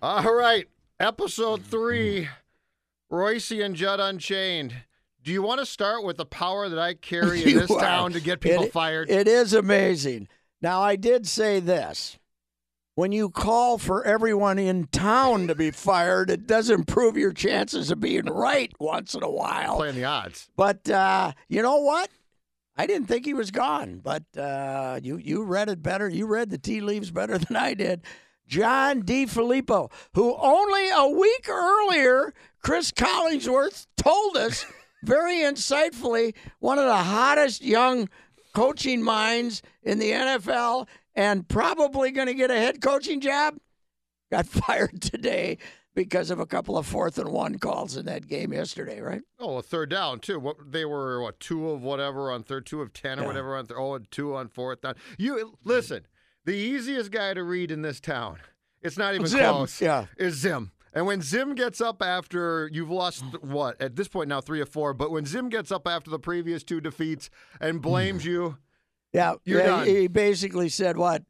All right, episode three, Royce and Judd Unchained. Do you want to start with the power that I carry in this are- town to get people it- fired? It is amazing. Now, I did say this. When you call for everyone in town to be fired, it does improve your chances of being right once in a while. Playing the odds. But uh, you know what? I didn't think he was gone, but uh, you you read it better. You read the tea leaves better than I did. John DeFilippo, who only a week earlier, Chris Collinsworth told us very insightfully, one of the hottest young coaching minds in the NFL and probably going to get a head coaching job, got fired today because of a couple of fourth and one calls in that game yesterday, right? Oh, a third down too. What they were what two of whatever on third, two of ten or Yeah. whatever on third. Oh, and two on fourth down. You listen. The easiest guy to read in this town. It's not even Zim, close. yeah. is Zim. And when Zim gets up after you've lost what at this point now three or four, but when Zim gets up after the previous two defeats and hmm. blames you, Yeah, You're yeah, done. He basically said what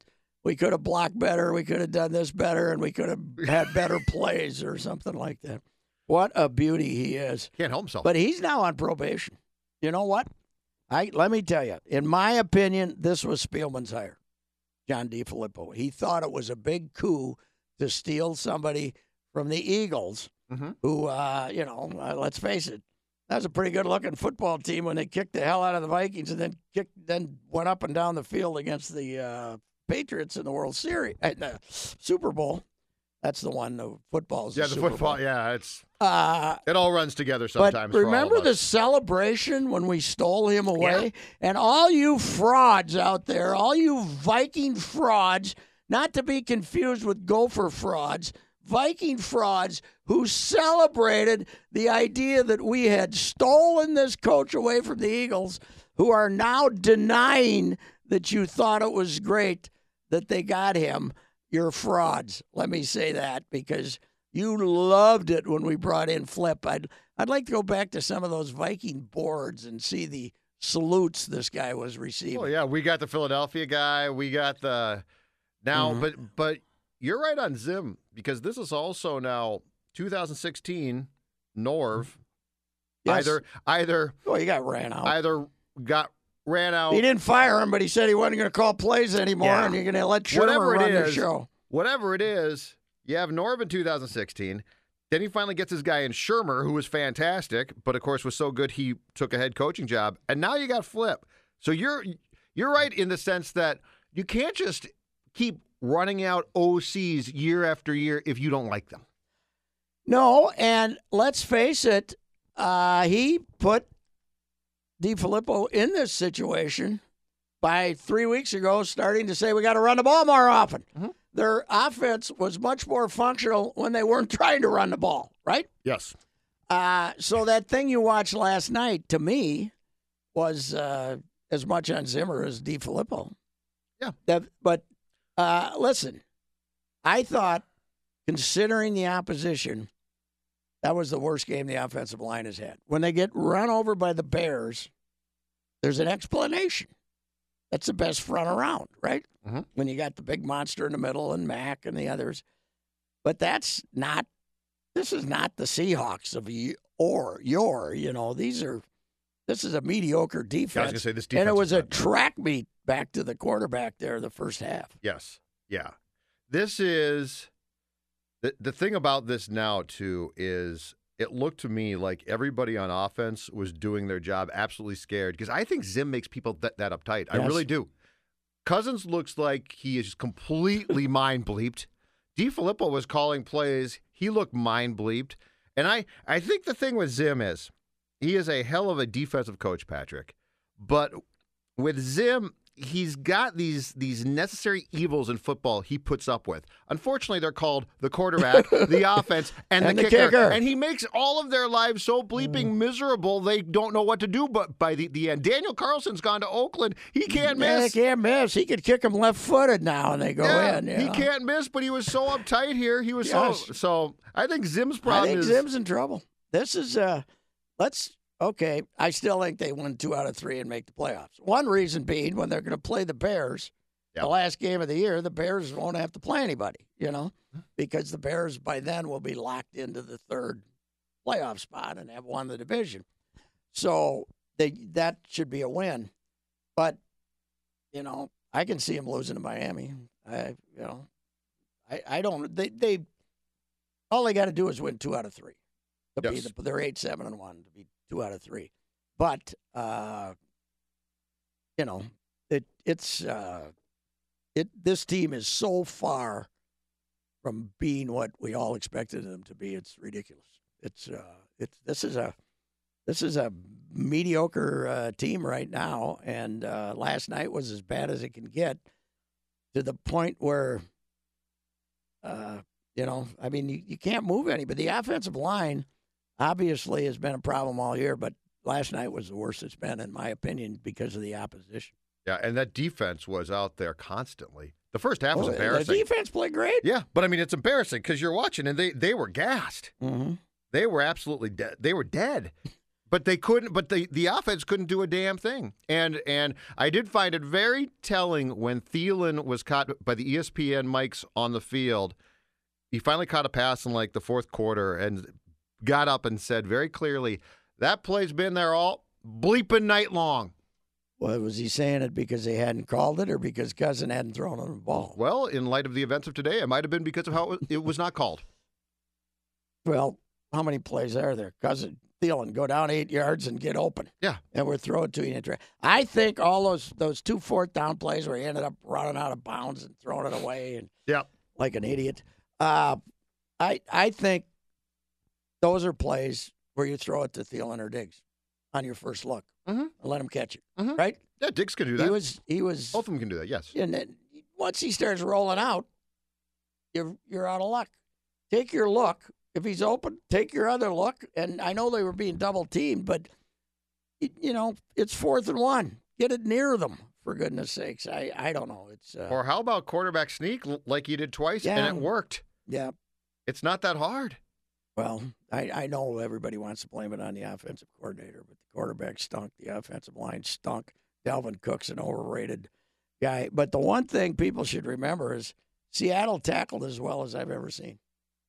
we could have blocked better, we could have done this better, and we could have had better plays or something like that. What a beauty he is! can't help himself. But he's now on probation. You know what? I let me tell you. In my opinion, this was Spielman's hire, John DeFilippo. He thought it was a big coup to steal somebody from the Eagles, Mhm. who, uh, you know, uh, let's face it, that was a pretty good-looking football team when they kicked the hell out of the Vikings and then kicked, then went up and down the field against the uh, Patriots in the World Series, uh, the Super Bowl. That's the one. The football's yeah, the the football. Bowl. Yeah, it's Uh, it all runs together sometimes. but for all of remember the celebration when we stole him away? And all you frauds out there, all you Viking frauds, not to be confused with Gopher frauds, Viking frauds who celebrated the idea that we had stolen this coach away from the Eagles, who are now denying that you thought it was great that they got him. You're frauds. Let me say that because you loved it when we brought in Flip. I'd I'd like to go back to some of those Viking boards and see the salutes this guy was receiving. Oh yeah, we got the Philadelphia guy. We got the now, Mhm. but but you're right on Zim because this is also now 2016 Norv. Yes. Either either Oh, he got ran out. either got ran out. he didn't fire him, but he said he wasn't going to call plays anymore, Yeah. and you're going to let Shurmur Whatever it run the show. Whatever it is, you have Norv in 2016. Then he finally gets his guy in Shurmur, who was fantastic, but of course was so good he took a head coaching job. And now you got Flip. So you're you're right in the sense that you can't just keep running out OCs year after year if you don't like them. No, and let's face it, uh, he put DeFilippo in this situation by three weeks ago, starting to say we got to run the ball more often. Mhm. Their offense was much more functional when they weren't trying to run the ball, right? Yes. Uh, so that thing you watched last night, to me, was uh, as much on Zimmer as DeFilippo. Yeah. That, but uh, listen, I thought, considering the opposition, that was the worst game the offensive line has had. When they get run over by the Bears, there's an explanation. That's the best front around, right? Mhm. When you got the big monster in the middle and Mack and the others. But that's not, this is not the Seahawks of you or your, you know, these are, this is a mediocre I was defense. going to say this and it was a track meet back to the quarterback there the first half. Yes. Yeah. This is the the thing about this now too is it looked to me like everybody on offense was doing their job absolutely scared because I think Zim makes people that, that uptight. I really do. Cousins looks like he is completely mind bleeped. DeFilippo was calling plays. He looked mind bleeped. And I, I think the thing with Zim is he is a hell of a defensive coach, Patrick. But with Zim, he's got these these necessary evils in football he puts up with. Unfortunately, they're called the quarterback, the offense, and, And the, the kicker. kicker. And he makes all of their lives so bleeping miserable they don't know what to do. But by the, the end, Daniel Carlson's gone to Oakland. He can't Yeah, miss. they can't miss. He could kick him left-footed now, and they go Yeah, in. you he know. can't miss, but he was so uptight here. He was so Yes. so. I think Zim's probably. I think is Zim's in trouble. This is uh let's okay. I still think they win two out of three and make the playoffs. One reason being when they're gonna play the Bears Yep. the last game of the year, the Bears won't have to play anybody, you know, because the Bears by then will be locked into the third playoff spot and have won the division. So they that should be a win. But, you know, I can see them losing to Miami. I you know I, I don't they they all they got to do is win two out of three. To Yes. be the, they're eight, seven, and one to be two out of three. But uh, you know, it it's uh, it. This team is so far from being what we all expected them to be. It's ridiculous. It's uh, it's this is a this is a mediocre uh, team right now, and uh, last night was as bad as it can get, to the point where, uh, you know, I mean, you, you can't move any. But the offensive line obviously has been a problem all year, but last night was the worst it's been, in my opinion, because of the opposition. yeah, and that defense was out there constantly. The first half was Oh, the embarrassing. defense played great. Yeah, but I mean it's embarrassing because you're watching and they they were gassed. Mm-hmm. They were absolutely dead. They were dead. But they couldn't. But the, the offense couldn't do a damn thing. And and I did find it very telling when Thielen was caught by the ESPN mics on the field. He finally caught a pass in like the fourth quarter and got up and said very clearly, "That play's been there all bleeping night long." Well, was he saying it because they hadn't called it, or because Cousin hadn't thrown him the ball? Well, in light of the events of today, it might have been because of how it was, not called. Well, how many plays are there? Cousin Thielen go down eight yards and get open. Yeah. and we're throwing to you. I think all those those two fourth down plays where he ended up running out of bounds and throwing it away and Yeah. like an idiot. Uh, I I think those are plays where you throw it to Thielen or Diggs on your first look Mhm. and let him catch it. Mhm. Right? Yeah, Diggs can do that. He that. was he was Both of them can do that. Yes. and then once he starts rolling out, you're you're out of luck. Take your look. If he's open, take your other look. And I know they were being double teamed, but you know it's fourth and one. Get it near them for goodness sakes. I I don't know. It's uh, Or how about quarterback sneak like you did twice Yeah. and it worked? yeah. It's not that hard. Well, I, I know everybody wants to blame it on the offensive coordinator, but the quarterback stunk. The offensive line stunk. Dalvin Cook's an overrated guy. But the one thing people should remember is Seattle tackled as well as I've ever seen.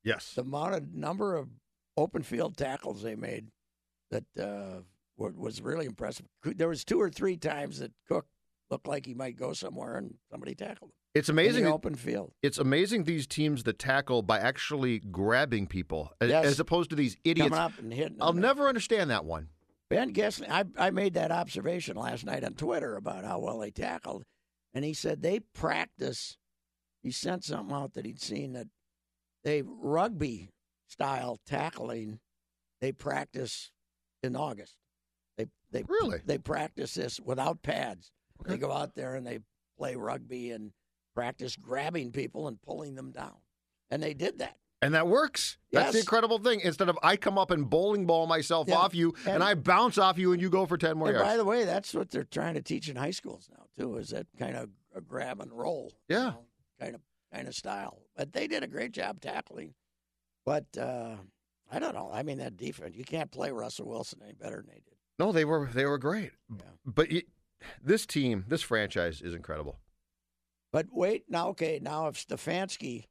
Yes. the amount of number of open field tackles they made that uh, was really impressive. There was two or three times that Cook looked like he might go somewhere, and somebody tackled him It's in amazing. the open field. It's amazing these teams that tackle by actually grabbing people Yes. as opposed to these idiots. Coming up and hitting. I'll them. never understand that one. Ben Goessling, I, I made that observation last night on Twitter about how well they tackled, and he said they practice. He sent something out that he'd seen that they rugby style tackling. They practice in August. They they Really? they practice this without pads. Okay. They go out there and they play rugby and practice grabbing people and pulling them down, and they did that. And that works. That's the incredible thing. Instead of I come up and bowling ball myself Yeah. off you and, And- I bounce off you and you go for 10 more And yards. by the way, that's what they're trying to teach in high schools now too. Is that kind of a grab and roll? you Yeah. know, kind of kind of style. But they did a great job tackling. But uh, I don't know. I mean, that defense. You can't play Russell Wilson any better than they did. no, they were they were great. Yeah. But y this team, this franchise is incredible. But wait, now okay, now if Stefanski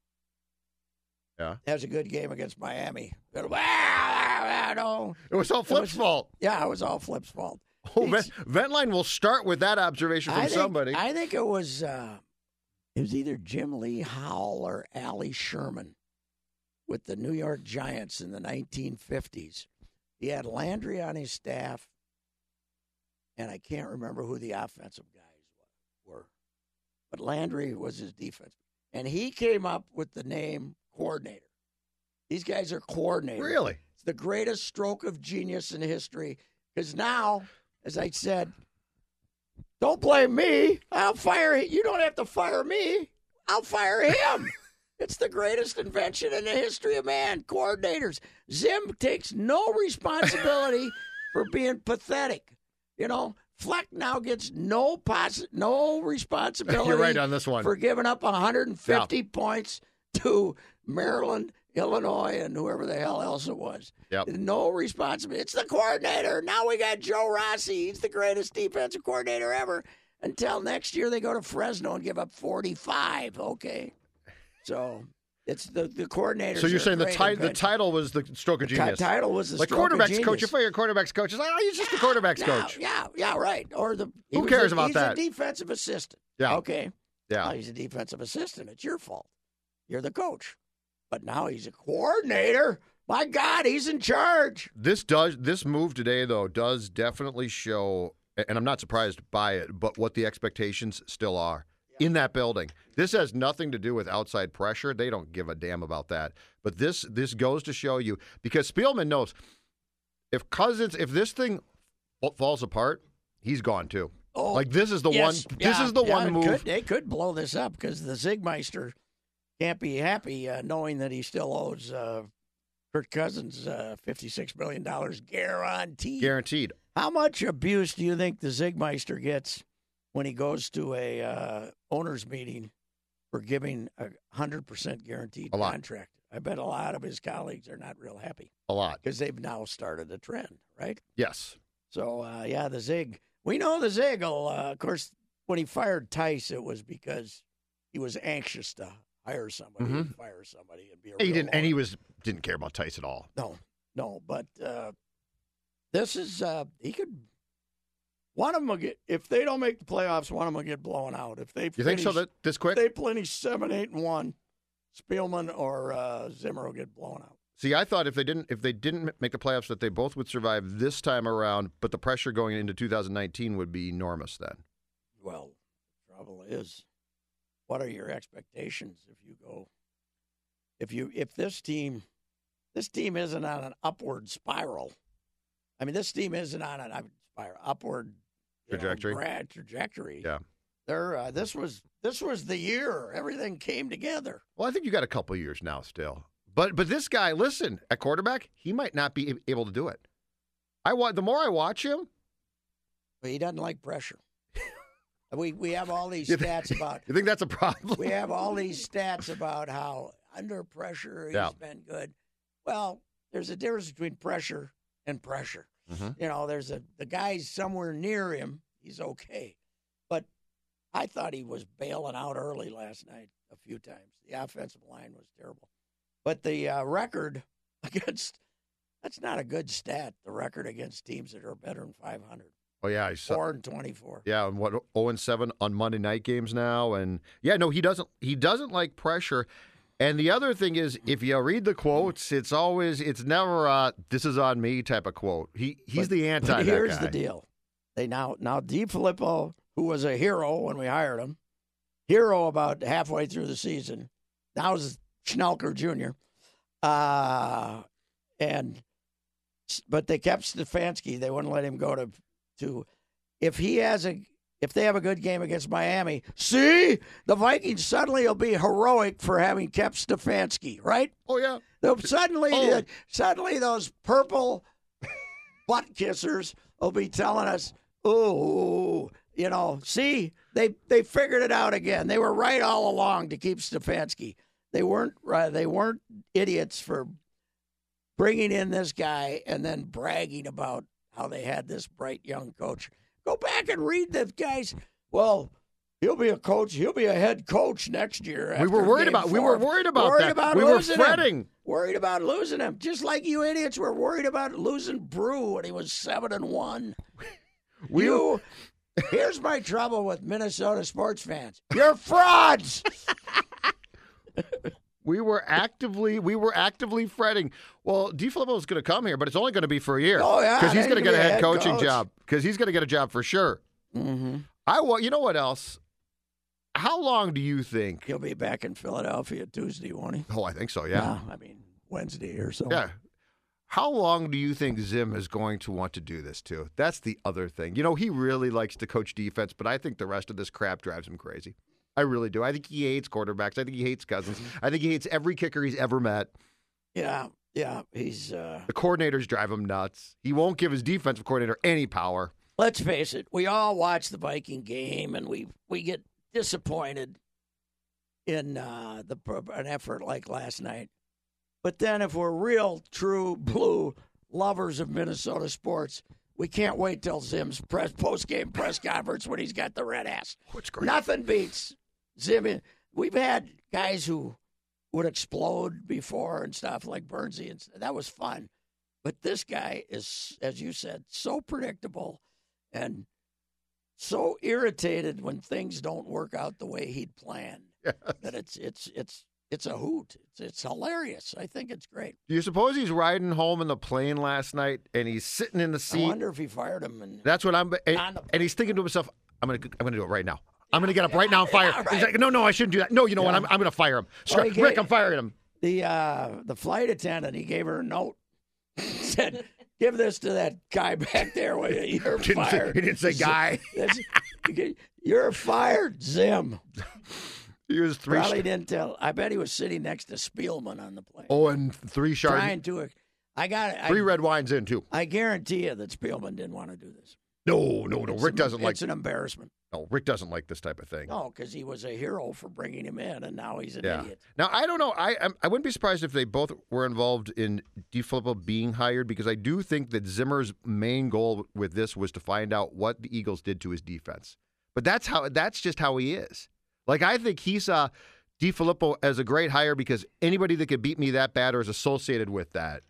Yeah. has a good game against Miami, it'll, ah, no. It was all Flip's was- fault. Yeah, it was all Flip's fault. Oh, He's- Ventline will start with that observation from I think, somebody. I think it was uh, it was either Jim Lee Howell or Allie Sherman with the New York Giants in the 1950s. He had Landry on his staff, and I can't remember who the offensive guys were, but Landry was his defense, and he came up with the name coordinator. These guys are coordinators. really? It's the greatest stroke of genius in history because now, as I said, Don't blame me. I'll fire you. Don't have to fire me. I'll fire him. it's the greatest invention in the history of man. Coordinators. Zim takes no responsibility for being pathetic. You know, Fleck now gets no poss- no responsibility. You're right on this one. for giving up 150 points to Maryland, Illinois, and whoever the hell else it was. Yep. No responsibility. It's the coordinator. Now we got Joe Rossi. He's the greatest defensive coordinator ever. Until next year, they go to Fresno and give up 45. Okay. So it's the, the coordinator. So you're saying the, ti- the title was the stroke of genius. The title was the like stroke of quarterbacks genius. coach. You fire your quarterbacks coach. It's like, oh, he's just the quarterbacks yeah, coach. Yeah, yeah, right. Or the Who cares a- about he's that? He's a defensive assistant. Yeah. Okay. Yeah. He's a defensive assistant. It's your fault. You're the coach. But now he's a coordinator. My God, he's in charge. This does this move today though does definitely show, and I'm not surprised by it, but what the expectations still are in that building. This has nothing to do with outside pressure. They don't give a damn about that. But this this goes to show you because Spielman knows if Cousins if this thing falls apart, he's gone too. Oh, Like this is the yes, one. This yeah, is the yeah, one move. Could, they could blow this up because the Zigmeister can't be happy uh, knowing that he still owes uh, Kirk Cousins uh, $56 million guaranteed. Guaranteed. How much abuse do you think the Zigmeister gets when he goes to a uh, owners meeting for giving a hundred percent guaranteed A contract? I bet a lot of his colleagues are not real happy A lot. because they've now started a trend, right? Yes. So uh, yeah, the Zig. We know the Zig. Will, uh, of course, when he fired Tice, it was because he was anxious to hire somebody, and fire somebody, and be a Mm-hmm. He didn't, and he was didn't care about Tice at all. No, no, but uh, this is uh, he could. One of them will get if they don't make the playoffs. One of them will get blown out. If they You think so? That this quick? if they finish seven, eight, and one, Spielman or uh, Zimmer will get blown out. See, I thought if they didn't if they didn't make the playoffs that they both would survive this time around, but the pressure going into 2019 would be enormous then. Well, the trouble is, what are your expectations if you go? If you if this team, this team isn't on an upward spiral. I mean, this team isn't on an upward you know, Trajectory. trajectory. Yeah. They're uh, this was this was the year everything came together. Well, I think you got a couple years now still. But but this guy, listen, at quarterback, he might not be able to do it. I wa- the more I watch him, But he doesn't like pressure. we we have all these You thi- stats about you think that's a problem? we have all these stats about how under pressure he's Yeah. been good. Well, there's a difference between pressure and pressure. Mhm. You know, there's a the guy's somewhere near him, he's okay. But I thought he was bailing out early last night a few times. The offensive line was terrible. But the uh, record against that's not a good stat. The record against teams that are better than 500, Oh yeah, I saw. four and 24. Yeah, and what 0 and 7 on Monday night games now and yeah, no, he doesn't he doesn't like pressure. And the other thing is if you read the quotes, it's always it's never a this is on me type of quote. He he's But- the anti But here's the deal. They now now DeFilippo, who was a hero when we hired him, hero about halfway through the season. Now is Schnelker Jr. Uh and but they kept Stefanski. They wouldn't let him go to to if he has a if they have a good game against Miami, see the Vikings suddenly will be heroic for having kept Stefanski, right? Oh yeah. They'll suddenly, Oh. Uh, suddenly, those purple butt kissers will be telling us, "Oh, you know, see, they they figured it out again. They were right all along to keep Stefanski. They weren't right. They weren't idiots for bringing in this guy and then bragging about how they had this bright young coach. Go back and read the guys. Well." He'll be a coach. He'll be a head coach next year. We were worried about we were worried about Worried that. about we were losing him worried about losing him, just like you idiots were worried about losing Brew when he was seven and one. We you, here's my trouble with Minnesota sports fans: you're frauds. We were actively we were actively fretting. Well, DeFilippo is going to come here, but it's only going to be for a year. Oh, yeah, because he's going to get a head head coaching coach. job. Because he's going to get a job for sure. mm-hmm. I wa You know what else? How long do you think? He'll be back in Philadelphia Tuesday, won't he? Oh, I think so. Yeah. I mean Wednesday or so. Yeah. How long do you think Zim is going to want to do this too? That's the other thing. You know, he really likes to coach defense, but I think the rest of this crap drives him crazy. I really do. I think he hates quarterbacks. I think he hates Cousins. I think he hates every kicker he's ever met. Yeah, yeah. He's. Uh, The coordinators drive him nuts. He won't give his defensive coordinator any power. let's face it. We all watch the Viking game, and we we get disappointed in uh, the an effort like last night. But then, if we're real, true blue lovers of Minnesota sports, we can't wait till Zim's press post game press conference when he's got the red ass. Nothing beats Zim. We've had guys who would explode before and stuff like Bernsey, and that was fun. But this guy is, as you said, so predictable and so irritated when things don't work out the way he'd planned that it's it's it's it's a hoot. It's it's hilarious. I think it's great. Do you suppose he's riding home in the plane last night and he's sitting in the seat? I wonder if he fired him. And That's what I'm. And, and he's thinking to himself, "I'm gonna, I'm gonna do it right now. I'm gonna get up right now and fire." Yeah, He's right. like, "No, no, I shouldn't do that. No, you know what? I'm, I'm gonna fire him. Oh, he Rick, I'm firing him." the uh, the flight attendant, he gave her a note. said, "Give this to that guy back there. You're Didn't say- fired." he didn't say guy. You're fired, Zim. He was three. Probably didn't tell. I bet he was sitting next to Spielman on the plane, oh, and three shards, trying to. I got it. three I, red wines in too. I guarantee you that Spielman didn't want to do this. No, no, no. It's Rick an- doesn't like. It's an embarrassment. No, Rick doesn't like this type of thing. No, because he was a hero for bringing him in, and now he's an Yeah. idiot. Now I don't know. I I wouldn't be surprised if they both were involved in DeFilippo being hired because I do think that Zimmer's main goal with this was to find out what the Eagles did to his defense. But that's how that's just how he is. Like I think he saw DeFilippo as a great hire because anybody that could beat me that bad or is associated with that.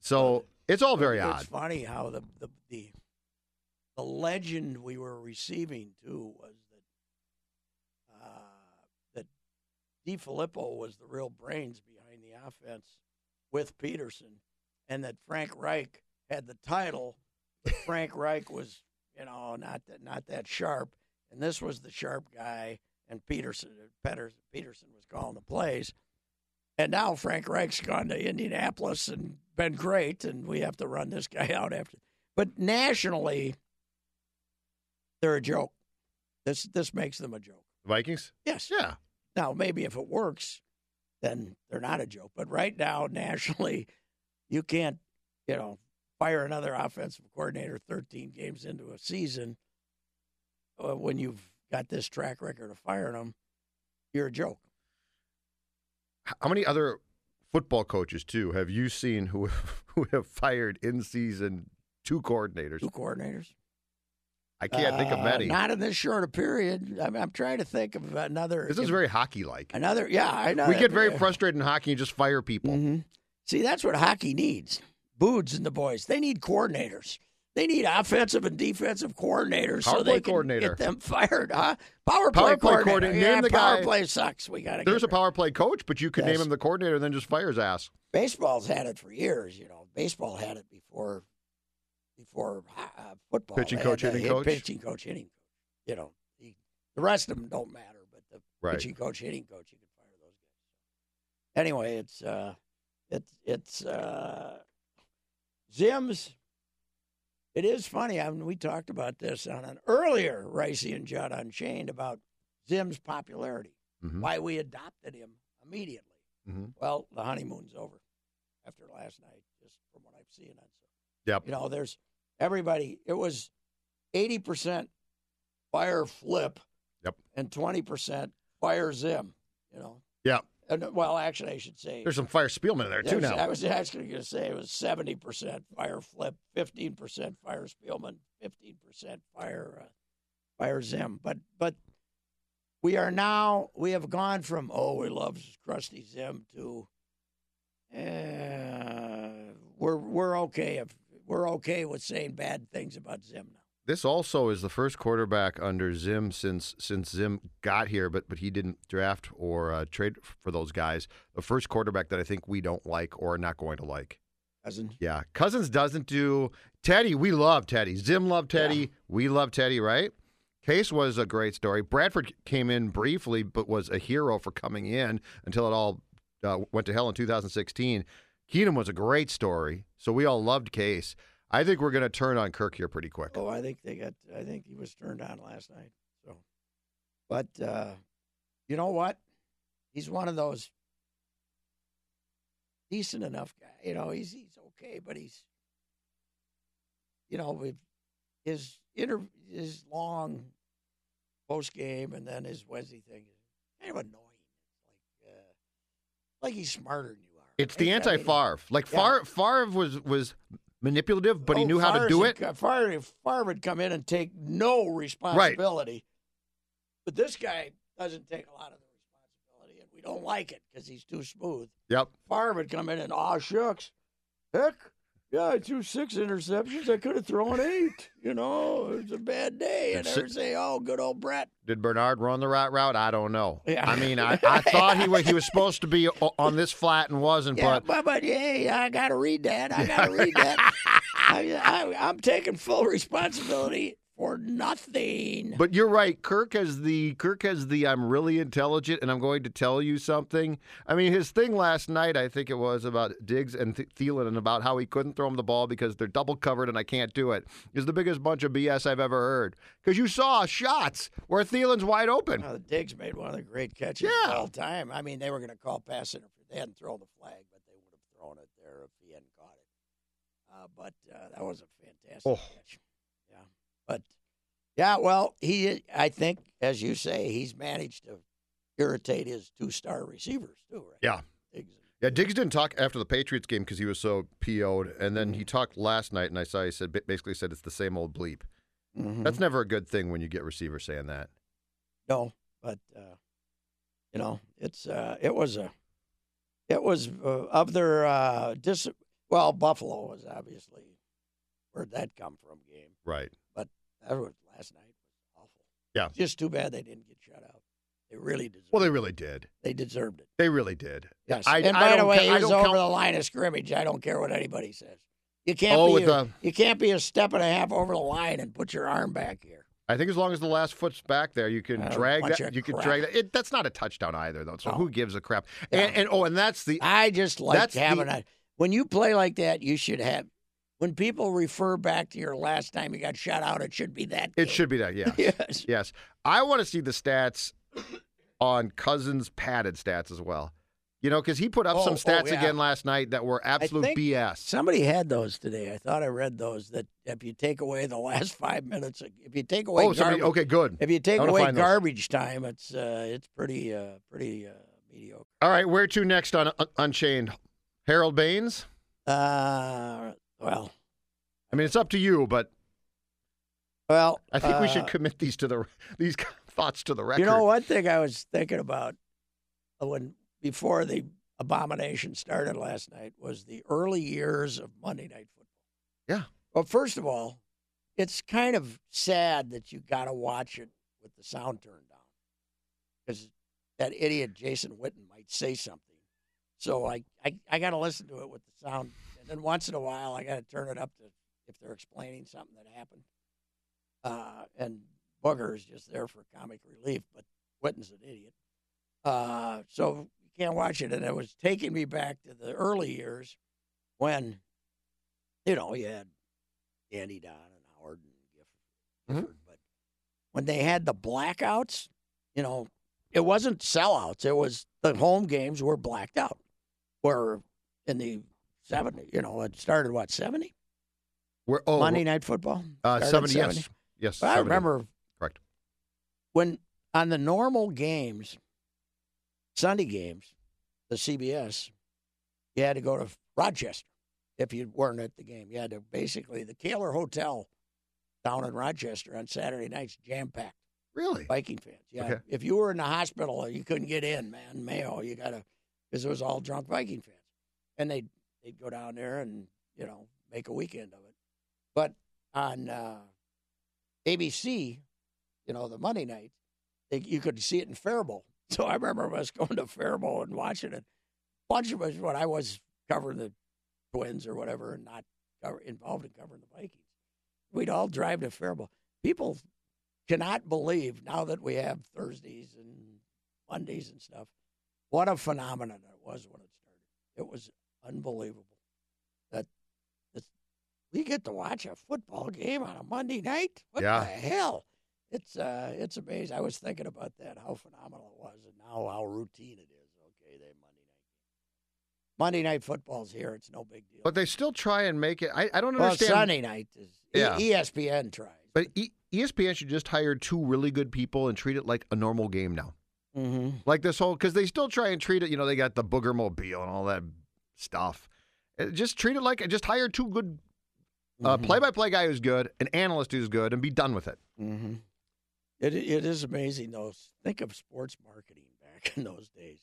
So it's all very it's odd. funny how the, the the the legend we were receiving too was that uh, that DeFilippo was the real brains behind the offense with Pederson, and that Frank Reich had the title. But Frank Reich was, you know, not that not that sharp, and this was the sharp guy, and Pederson Pederson, Pederson was calling the plays. And now Frank Reich's gone to Indianapolis and been great, and we have to run this guy out after. But nationally, they're a joke. This this makes them a joke. Vikings? Yes. Yeah. Now maybe if it works, then they're not a joke. But right now, nationally, you can't, you know, fire another offensive coordinator 13 games into a season uh, when you've got this track record of firing them. You're a joke. How many other football coaches too have you seen who who have fired in season two coordinators? Two coordinators. I can't think of Uh, many. Not in this short a period. I'm, I'm trying to think of another. This is very hockey like. another. Yeah, I know. We get very frustrated in hockey and just fire people. Mhm. See, that's what hockey needs. Boods and the boys. They need coordinators. They need offensive and defensive coordinators Power so play they can coordinator. get them fired. Huh? Power play Power play coordinator. coordinator. Yeah, Name the power guy. play sucks. We got to. There's a power play coach, but you could Yes. name him the coordinator and then just fire his ass. Baseball's had it for years. You know, baseball had it before, before uh, football. Pitching coach, hitting hit- coach? pitching coach, hitting coach. You know, the, the rest of them don't matter, but the Right. pitching coach, hitting coach, you can fire those guys. Anyway, it's uh, it's it's uh, Zim's. It is funny. I mean, we talked about this on an earlier Ricey and Judd Unchained about Zim's popularity, Mhm. why we adopted him immediately. Mhm. Well, the honeymoon's over after last night, just from what I've seen on. Yep. You know, there's everybody. It was eighty percent fire flip. Yep. And twenty percent fire Zim. You know. Yeah. And, well, actually, I should say There's some fire Spielman in there too There's- I was actually going to say it was seventy percent fire flip, fifteen percent fire Spielman, fifteen percent fire uh, fire Zim. But but we are now we have gone from oh we love Krusty Zim to uh, we're we're okay if we're okay with saying bad things about Zim now. This also is the first quarterback under Zim since since Zim got here, but but he didn't draft or uh, trade for those guys. The first quarterback that I think we don't like or are not going to like. Cousin, Yeah, Cousins doesn't do Teddy. We love Teddy. Zim loved Teddy. Yeah. We love Teddy, right? Case was a great story. Bradford came in briefly, but was a hero for coming in until it all uh, went to hell in 2016. Keenum was a great story, so we all loved Case. I think we're going to turn on Kirk here pretty quick. Oh, I think they got. I think he was turned on last night. So, but uh, you know what? He's one of those decent enough guy. You know, he's he's okay, but he's you know his inter his long post game and then his Wednesday thing is kind of annoying. Like uh, like he's smarter than you. It's the right? I mean, anti-Favre. Like Yeah. Favre, Favre was was manipulative, but he Oh, knew how to do it. guy- Favre, Favre would come in and take no responsibility. Right. But this guy doesn't take a lot of the responsibility, and we don't like it because he's too smooth. Yep. Favre would come in and, aw, shucks. Heck, yeah, I threw six interceptions. I could have thrown eight. You know, it was a bad day. And they say, oh, good old Brett. Did Bernard run the right route? I don't know. Yeah. I mean, I, I thought he was he was supposed to be on this flat and wasn't, Yeah, but but, but hey, I got to read that. I got to read that. I, I, I'm taking full responsibility for nothing. But you're right. Kirk has the Kirk has the I'm really intelligent and I'm going to tell you something. I mean, his thing last night, I think it was about Diggs and Th- Thielen and about how he couldn't throw him the ball because they're double covered and I can't do it. Is the biggest bunch of BS I've ever heard. Because you saw shots where Thielen's wide open. The Diggs made one of the great catches Yeah. of all time. I mean, they were going to call pass interference. They hadn't thrown the flag, but they would have thrown it there if he hadn't caught it. Uh, but uh, that was a fantastic Oh. catch. But yeah, well, he. I think, as you say, he's managed to irritate his two-star receivers too. Right? Yeah. Diggs. Yeah, Diggs didn't talk after the Patriots game because he was so PO'd, and then he talked last night, and I saw he said basically said it's the same old bleep. Mhm. That's never a good thing when you get receivers saying that. No, but uh, you know, it's uh, it was a, it was uh, of their uh, dis. Well, Buffalo was obviously where'd that come from game. Right. Was last night was awful. Yeah. just too bad they didn't get shut out. They really deserved. Well, they really did. they deserved it. They really did. Yes. I- and I by the way, ca- he was over count- the line of scrimmage. I don't care what anybody says. You can't Oh, be a, the- you can't be a step and a half over the line and put your arm back here. I think as long as the last foot's back there, you can Uh, drag that. You can drag that. It, that's not a touchdown either, though. So No. who gives a crap? Yeah. And, and oh, and that's the I just like That's the- having a. When you play like that, you should have. When people refer back to your last time you got shot out, it should be that. it game. should be that. Yeah. Yes. Yes. I want to see the stats on Cousins' padded stats as well. You know, because he put up Oh, some oh, stats yeah. again last night that were absolute BS. Somebody had those today. I thought I read those. That if you take away the last five minutes, if you take away Oh, somebody. garbage, Okay, good. if you take away find those. garbage time, it's uh, it's pretty uh, pretty uh, mediocre. All right, where to next on Unchained? Harold Baines. Uh, well, I mean, it's up to you, but well, I think we uh, should commit these to the these thoughts to the record. You know, one thing I was thinking about uh, when before the abomination started last night was the early years of Monday Night Football. Yeah. Well, first of all, it's kind of sad that you got to watch it with the sound turned down because that idiot Jason Witten might say something. So I, I, I got to listen to it with the sound, and then once in a while I got to turn it up to if they're explaining something that happened. Uh, and Booger is just there for comic relief, but Witten's an idiot. Uh, so you can't watch it. And it was taking me back to the early years when, you know, you had Andy Don and Howard and Gifford. Mhm. But when they had the blackouts, you know, it wasn't sellouts. It was the home games were blacked out. Where in the 70, you know, it started what, 70? We're, oh, Monday Night Football? uh, Started 70, yes. Yes. I 70. remember Correct. when on the normal games, Sunday games, the CBS, you had to go to Rochester if you weren't at the game. You had to basically the Kahler Hotel down in Rochester on Saturday nights jam packed Really? Viking fans. Yeah, Okay. if you were in the hospital, you couldn't get in, man. Mayo, you gotta because it was all drunk Viking fans, and they they'd go down there and you know make a weekend of it. But on uh, ABC, you know, the Monday night, they, you could see it in Faribault. So I remember us going to Faribault and watching it. A bunch of us, when I was covering the Twins or whatever, and not involved in covering the Vikings, we'd all drive to Faribault. People cannot believe now that we have Thursdays and Mondays and stuff, what a phenomenon it was when it started. It was unbelievable. That we get to watch a football game on a Monday night. What Yeah. the hell? It's uh, it's amazing. I was thinking about that, how phenomenal it was, and now how routine it is. Okay, they Monday night. Monday night football's here. It's no big deal. But they still try and make it. I, I don't well, understand. Sunday night is E- Yeah. ESPN tries. But e- ESPN should just hire two really good people and treat it like a normal game now. Mm-hmm. Like this whole, because they still try and treat it. You know, they got the booger mobile and all that stuff. Uh, Just treat it like just hire two good uh, Mhm. play-by-play guy who's good, an analyst who's good, and be done with it. Mm-hmm. It it is amazing though. Think of sports marketing back in those days.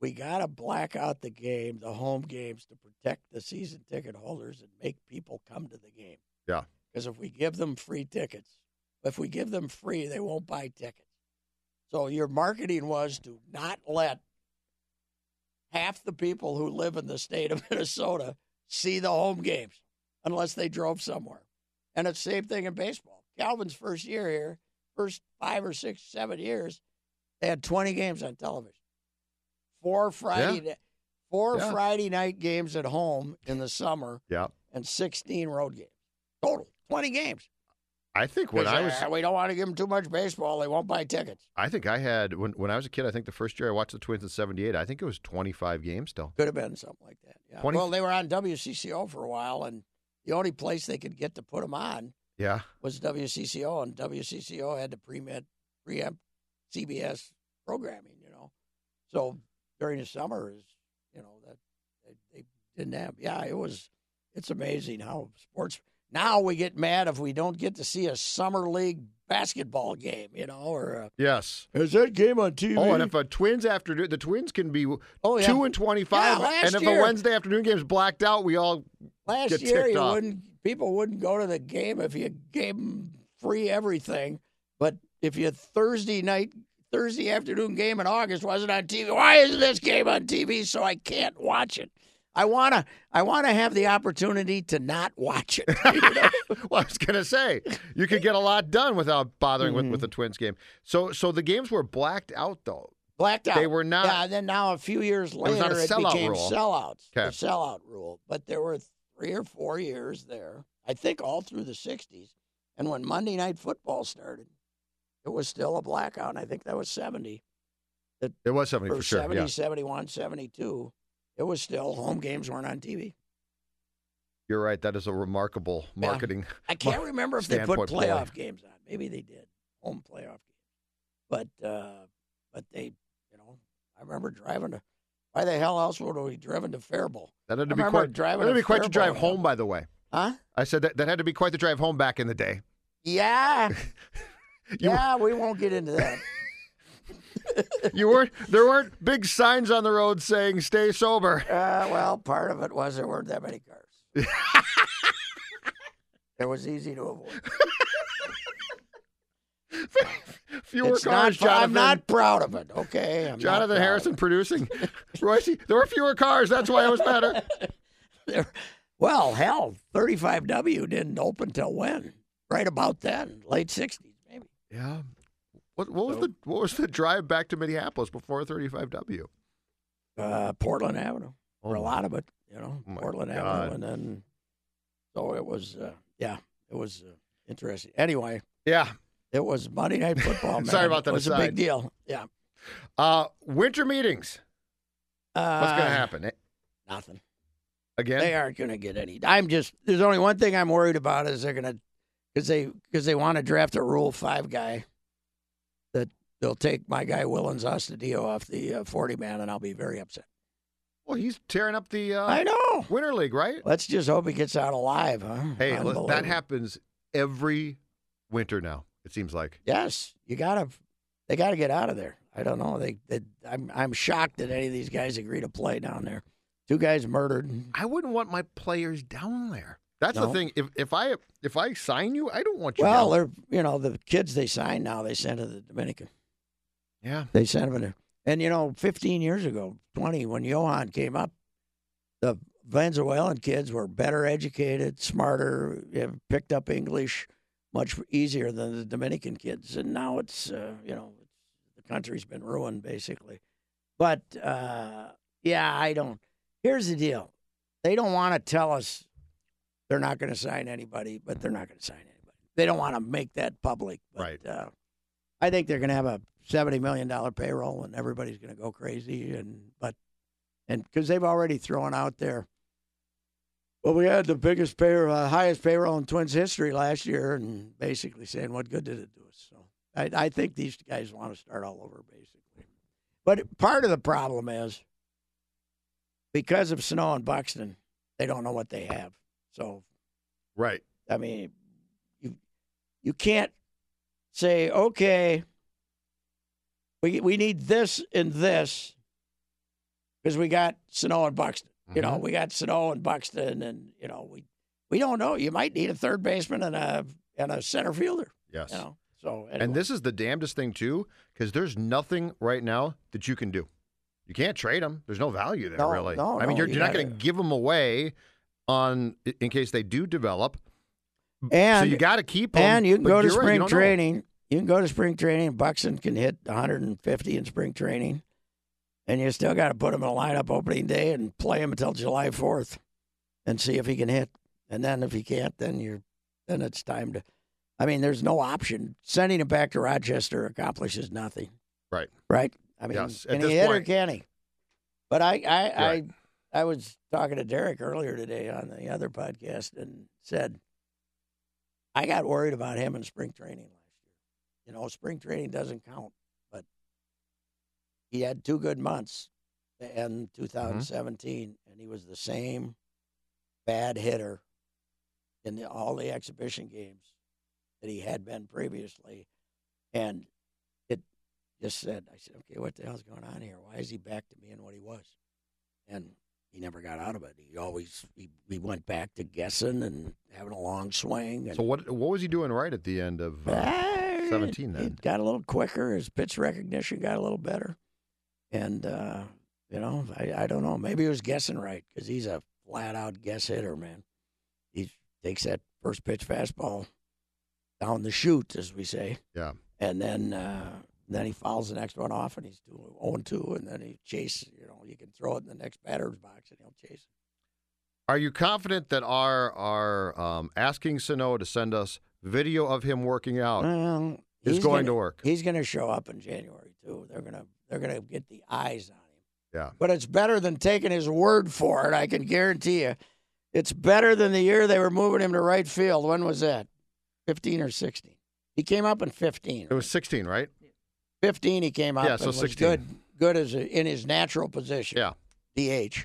We got to black out the game, the home games, to protect the season ticket holders and make people come to the game. Yeah. Because if we give them free tickets, if we give them free, they won't buy tickets. So your marketing was to not let half the people who live in the state of Minnesota see the home games unless they drove somewhere. And it's the same thing in baseball. Calvin's first year here, first five or six, seven years, they had 20 games on television. Four Friday, ni- four Yeah. Friday night games at home in the summer, Yeah. and 16 road games total. 20 games. I think when I was, uh, we don't want to give them too much baseball; they won't buy tickets. I think I had when when I was a kid. I think the first year I watched the Twins in '78. I think it was 25 games still. Could have been something like that. Yeah. 20 Well, they were on WCCO for a while, and the only place they could get to put them on Yeah. was WCCO, and WCCO had to preempt, preempt CBS programming, you know. So during the summer, is you know that they, they didn't have. Yeah, it was. It's amazing how sports. Now we get mad if we don't get to see a summer league basketball game, you know, or a, Yes. is that game on TV? Oh, and if a Twins afternoon, the Twins can be Oh, yeah. two and 25, Yeah, and if year- a Wednesday afternoon game is blacked out, we all Last get year, you off. wouldn't. People wouldn't go to the game if you gave them free everything. But if you Thursday night, Thursday afternoon game in August wasn't on TV, why isn't this game on TV? So I can't watch it. I wanna. I wanna have the opportunity to not watch it. you know? well, I was gonna say you could get a lot done without bothering Mm-hmm. with, with the Twins game. So so the games were blacked out though. Blacked out. They were not- Yeah. And then now a few years was later, a it became rule. sellouts. Okay. The sellout rule. But there were three or four years there. I think all through the '60s. And when Monday Night Football started, it was still a blackout. And I think that was 70 It was something or for sure. 70, Yeah, 71, 72. It was still home games weren't on TV. you're right. That is a remarkable Yeah. marketing. I can't remember if they put standpoint play. playoff games on. Maybe they did home playoff games, but uh, but they, you know, I remember driving to. Why the hell else would we driven to Faribault? That had to I be quite. driving That had to to be quite the drive home. By the way, Huh? I said that that had to be quite the drive home back in the day. Yeah, yeah. We won't get into that. You weren't. There weren't big signs on the road saying "Stay sober." Uh, well, part of it was there weren't that many cars. it was easy to avoid. Fewer It's cars. not. I'm not proud of it. Okay, I'm Jonathan Harrison producing. Royce, there were fewer cars. That's why it was better. There- well, hell, 35W didn't open till when? Right about then, late 60s, maybe. Yeah. What, what was the what was the drive back to Minneapolis before 35W? Uh, Portland Avenue, Oh, for a lot of it, you know, Oh, Portland God. Avenue, and then so it was, uh, yeah, it was uh, interesting. Anyway, Yeah. it was Monday Night Football. Man. Sorry about that It was a big deal. Yeah. Uh, winter meetings. Uh, What's going to happen Eh, Nothing. again? They aren't going to get any. I'm just. There's only one thing I'm worried about is they're going to, because they because they want to draft a Rule Five guy. They'll take my guy Willians Astudillo off the uh, 40 man, and I'll be very upset. well, he's tearing up the uh, I know. Winter League, right? Let's just hope he gets out alive, huh? Hey, that happens every winter now. It seems like. Yes, you gotta. They got to get out of there. I don't know. They, they. I'm. I'm shocked that any of these guys agree to play down there. Two guys murdered. I wouldn't want my players down there. That's the thing. If if I if I sign you, I don't want you. Well, down. they're you know the kids they signed now. They sent to the Dominican. Yeah. They sent him in there. And you know, 15 years ago, 20, when Johan came up, the Venezuelan kids were better educated, smarter, picked up English much easier than the Dominican kids. And now it's, uh, you know, the country's been ruined basically. But uh, yeah, I don't. here's the deal: they don't want to tell us they're not going to sign anybody, but they're not going to sign anybody. They don't want to make that public. But, Right. Uh, I think they're going to have a seventy million dollar payroll, and everybody's going to go crazy. And but and because they've already thrown out there. Well, we had the biggest payroll, uh, highest payroll in Twins history last year, and basically saying, "What good did it do us?" So I, I think these guys want to start all over, basically. But part of the problem is because of Sano and Buxton, they don't know what they have. So Right. I mean, you you can't say, okay, we we need this and this because we got Sano and Buxton. You know, Mhm. we got Sano and Buxton, and you know, we we don't know. You might need a third baseman and a and a center fielder. Yes. You know, so And this is the damnedest thing too, because there's nothing right now that you can do. You can't trade them. There's no value there, No, really. no, I mean, no, you're, you you're not going to give them away on in case they do develop. and so you got to keep them. And you can go to you're right, spring training. You can go to spring training. Buxton can hit 150 in spring training, and you still got to put him in a lineup opening day and play him until July 4th, and see if he can hit. And then if he can't, then you're then it's time to. I mean, there's no option. Sending him back to Rochester accomplishes nothing. Right. Right. I mean, Yes, can he hit or can he? But I, I, Right. I, I was talking to Derek earlier today on the other podcast and said, I got worried about him in spring training. You know, spring training doesn't count, but he had two good months to end 2017, and he was the same bad hitter in the, all the exhibition games that he had been previously. And it just said, I said, okay, what the hell's going on here? Why is he back to being what he was? And he never got out of it. He always he, he went back to guessing and having a long swing. And So what what was he doing right at the end of? Uh, Ah, 17 He then. got a little quicker. His pitch recognition got a little better. And, uh, you know, I, I don't know. Maybe he was guessing right because he's a flat out guess hitter, man. He takes that first pitch fastball down the chute, as we say. Yeah. And then uh, then he fouls the next one off and he's 2 0 2. And then he chases, you know, you can throw it in the next batter's box and he'll chase it. Are you confident that our our um, asking Sano to send us video of him working out Well, is going gonna- to work? He's going to show up in January too. They're gonna they're gonna get the eyes on him. Yeah. But it's better than taking his word for it. I can guarantee you. It's better than the year they were moving him to right field. When was that? Fifteen or sixteen? He came up in fifteen. It was 16, right? fifteen. He came up. Yeah, and so was 16. good. Good as a, in his natural position. Yeah. DH.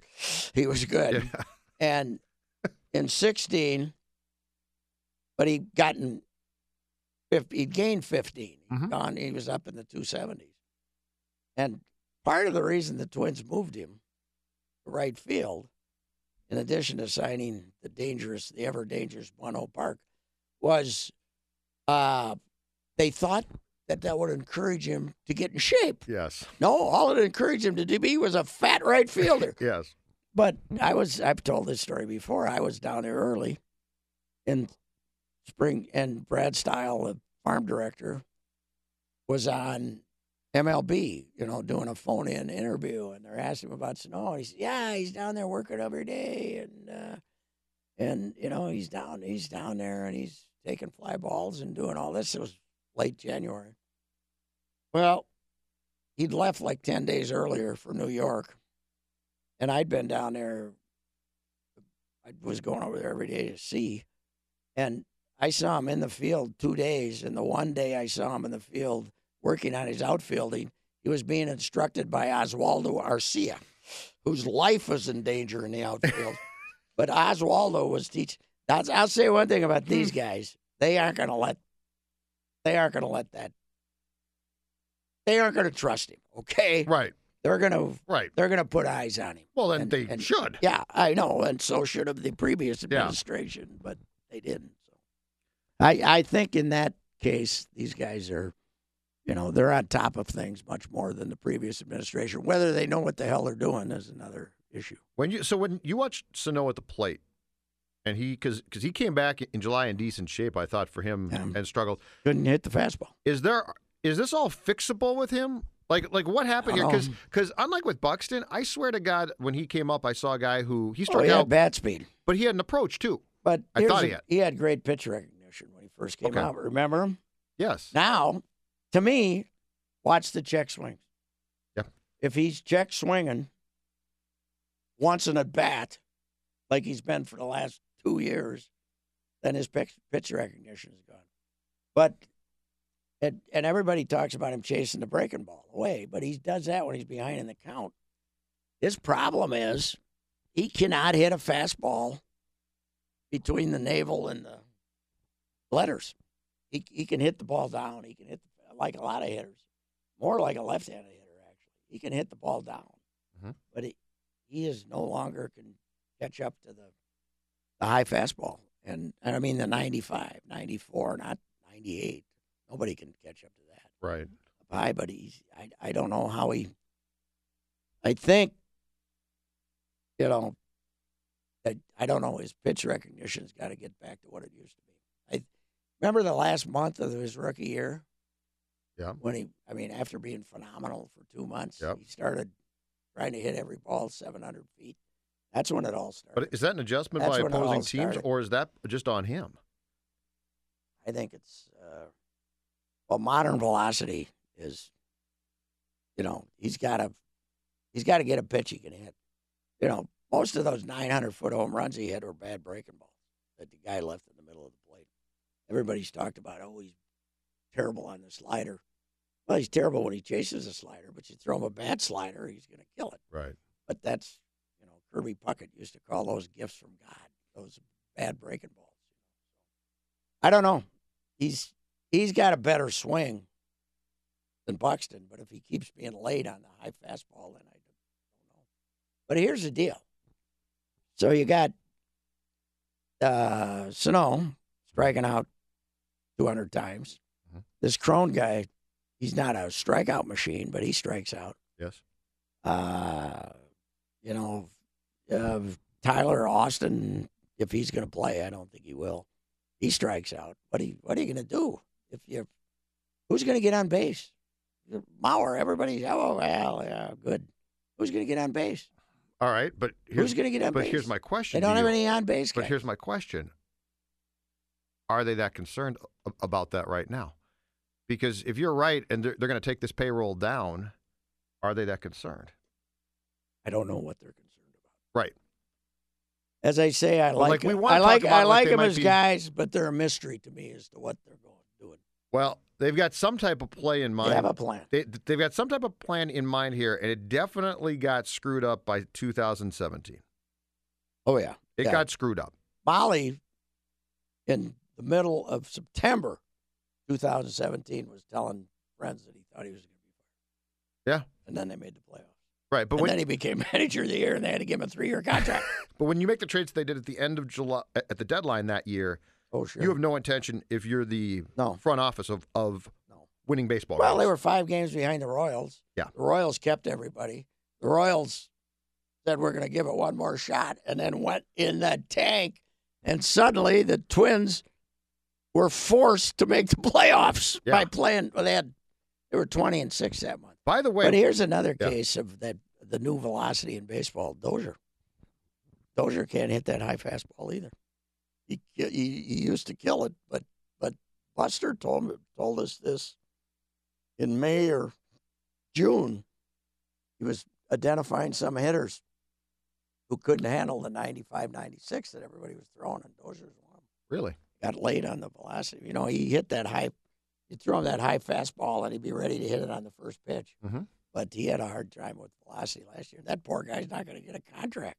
He was good. Yeah. And in 16, but he gotten, fif- he gained 15. He's Mhm. gone, he was up in the 270s. And part of the reason the Twins moved him to right field, in addition to signing the dangerous, the ever dangerous Byung Ho Park, was uh, they thought that that would encourage him to get in shape. Yes. No, all it encouraged him to do be was a fat right fielder. Yes. But I was I've told this story before. I was down there early in spring and Brad Steil, the farm director, was on MLB, you know, doing a phone in interview and they're asking him about Sano. And he said, Yeah, he's down there working every day and uh and you know, he's down he's down there and he's taking fly balls and doing all this. It was late January. Well, he'd left like ten days earlier for New York and I'd been down there. I was going over there every day to see, and I saw him in the field two days. And the one day I saw him in the field working on his outfielding, he was being instructed by Oswaldo Arcia, whose life was in danger in the outfield. but Oswaldo was teaching. I'll say one thing about these hmm. guys: they aren't going to let. They aren't going to let that. They aren't going to trust him. Okay, Right. They're going to Right. they're to put eyes on him. Well, then And- they and- should. Yeah, I know, and so should have the previous administration, but they didn't. So, I I think in that case, these guys are, you know, they're on top of things much more than the previous administration. Whether they know what the hell they're doing is another issue. When you so when you watch Sano at the plate, and he because because he came back in July in decent shape, I thought for him Yeah. and struggled. Couldn't hit the fastball. Is there is this all fixable with him? Like, like what happened here? Don't Because, um, unlike with Buxton, I swear to God, when he came up, I saw a guy who he Oh, struck he had out, bat speed. but he had an approach too. But I thought the- he had. he had great pitch recognition when he first came Okay. out. Remember him? Yes. Now, to me, watch the check swings. Yeah. If he's check swinging once in a bat, like he's been for the last two years, then his pitch, pitch recognition is gone. But and, and everybody talks about him chasing the breaking ball away, but he does that when he's behind in the count. His problem is he cannot hit a fastball between the navel and the letters. He he can hit the ball down. He can hit the, like a lot of hitters, more like a left-handed hitter actually. He can hit the ball down, Mhm. but he he is no longer can catch up to the the high fastball. And, and I mean the 95, 94, not 98. Nobody can catch up to that Right. but he's I, I don't know how he I think you know I, I don't know his pitch recognition's got to get back to what it used to be. I remember the last month of his rookie year Yeah. when he I mean after being phenomenal for 2 months Yep. he started trying to hit every ball 700 feet. That's when it all started. But is that an adjustment That's by when it all opposing teams, started. or is that just on him? I think it's uh, well, modern velocity is, you know, he's got to he's got to get a pitch he can hit. You know, most of those 900 foot home runs he hit were bad breaking balls that the guy left in the middle of the plate. Everybody's talked about, oh, he's terrible on the slider. Well, he's terrible when he chases a slider, but you throw him a bad slider, he's going to kill it. Right. But that's, you know, Kirby Puckett used to call those gifts from God, those bad breaking balls. I don't know. He's he's got a better swing than Buxton, but if he keeps being late on the high fastball, then I don't know. But here's the deal. So you got uh Sano striking out 200 times. Mhm. This Cron guy, he's not a strikeout machine, but he strikes out Yes. uh, you know, uh, Tyler Austin, if he's going to play, I don't think he will. He strikes out. What are you, what are you going to do if you're Who's going to get on base? Mauer. Everybody's oh well, yeah, good. Who's going to get on base? All right, but here's, Who's going to get on but base? But here's my question. They don't have you. any on base guys. But guys. here's my question: Are they that concerned about that right now? Because if you're right and they're, they're going to take this payroll down, are they that concerned? I don't know what they're concerned about. Right. As I say, I Well, like, like, I like I like like them as be- guys, but they're a mystery to me as to what they're going. Well, they've got some type of play in mind. They have a plan. They, they've got some type of plan in mind here, and it definitely got screwed up by 2017. Oh yeah, It Yeah. got screwed up. Molly, in the middle of September 2017, was telling friends that he thought he was going to be fired. Yeah. And then they made the playoffs. Right, but and when then he became manager of the year, and they had to give him a three-year contract. but when you make the trades they did at the end of July at the deadline that year, oh sure. you have no intention if you're the no. front office of of No. winning baseball. Well, games. they were five games behind the Royals. Yeah. The Royals kept everybody. The Royals said we're going to give it one more shot, and then went in that tank, and suddenly the Twins were forced to make the playoffs Yeah. by playing. Well, they had they were twenty and six that month. By the way, But here's another Yeah. case of that the new velocity in baseball. Dozier, Dozier can't hit that high fastball either. He he, he used to kill it, but but Buster told told us this in May or June. He was identifying some hitters who couldn't handle the 95, 96 that everybody was throwing, and Dozier's one really, got late on the velocity. You know, he hit that high, you throw him that high fastball and he'd be ready to hit it on the first pitch. Mhm. But he had a hard time with velocity last year. That poor guy's not going to get a contract.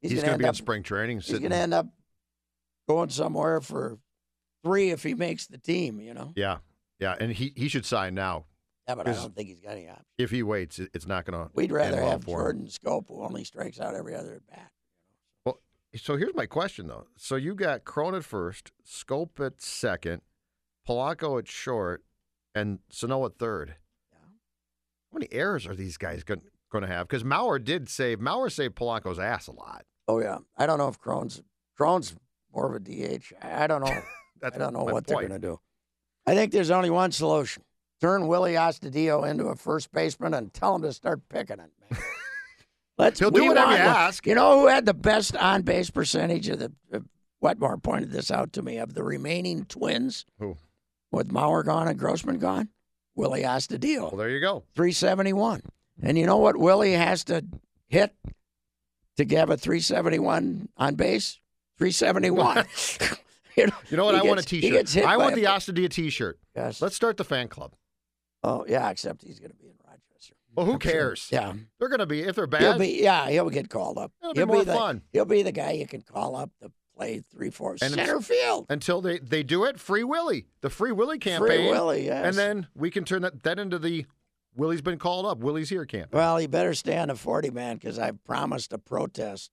he's, gonna going to be in spring training. He's going to end up going somewhere for three if he makes the team. You know. yeah, yeah, and he he should sign now. Yeah, but I don't think he's got any option. If he waits, it's not going to. We'd rather well have him. Jordan Schoop, who only strikes out every other at bat. So here's my question though. So you got Cron at first, Schoop at second, Polanco at short, and Sano at third. Yeah. How many errors are these guys going to have? Because Mauer did save Mauer saved Polanco's ass a lot. Oh yeah, I don't know if Cron's Cron's more of a DH. I don't know. I don't know what point. they're going to do. I think there's only one solution. turn Willie Astudillo into a first baseman and tell him to start picking it, man. Let's. He'll do whatever you ask. You know who had the best on base percentage of the? Uh, Wetmore pointed this out to me of the remaining twins Who? with Mauer gone and Grossman gone. Willie Astudillo, Well, there you go. 371. And you know what Willie has to hit to have a 371 on base? 371. you know, You know what? I want a gets- he T-shirt. I want the Astadia T-shirt. Yes. Let's start the fan club. Oh yeah, except he's going to be in Rochester. Well, who I'm sure. cares? Yeah, They're going to be if they're bad. he'll be. Yeah, he'll get called up. It'll be he'll more the, fun. He'll be the guy you can call up to play three, four, And center field. until they, they do it, Free Willie, the Free Willie campaign. Free Willie, yes. And then we can turn that, that into the Willie's been called up, Willie's here campaign. Well, he better stay on the 40 man because I've promised a protest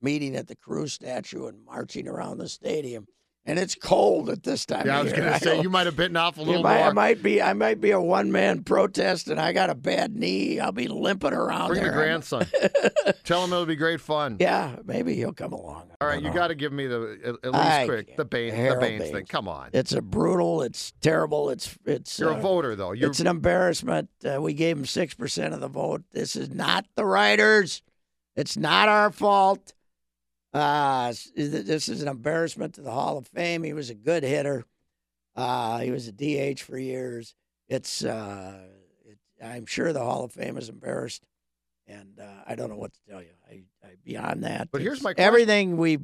meeting at the Cruz statue and marching around the stadium. And it's cold at this time. yeah, I was going to say you might have bitten off a little might, I more. might be. I might be a one man protest, and I got a bad knee. I'll be limping around Bring there. the grandson. Tell him it'll be great fun. Yeah, maybe he'll come along. All right, you got to give me the at, least I quick the Baines, the Harold Baines thing. Come on, It's a brutal. It's terrible. It's it's. you're uh, a voter though. You're It's an embarrassment. Uh, we gave him six percent of the vote. This is not the writers. It's not our fault. Uh, this is an embarrassment to the Hall of Fame. He was a good hitter. Uh, he was a DH for years. It's. Uh, it, I'm sure the Hall of Fame is embarrassed, and uh, I don't know what to tell you. I, I beyond that. But here's my question. everything we.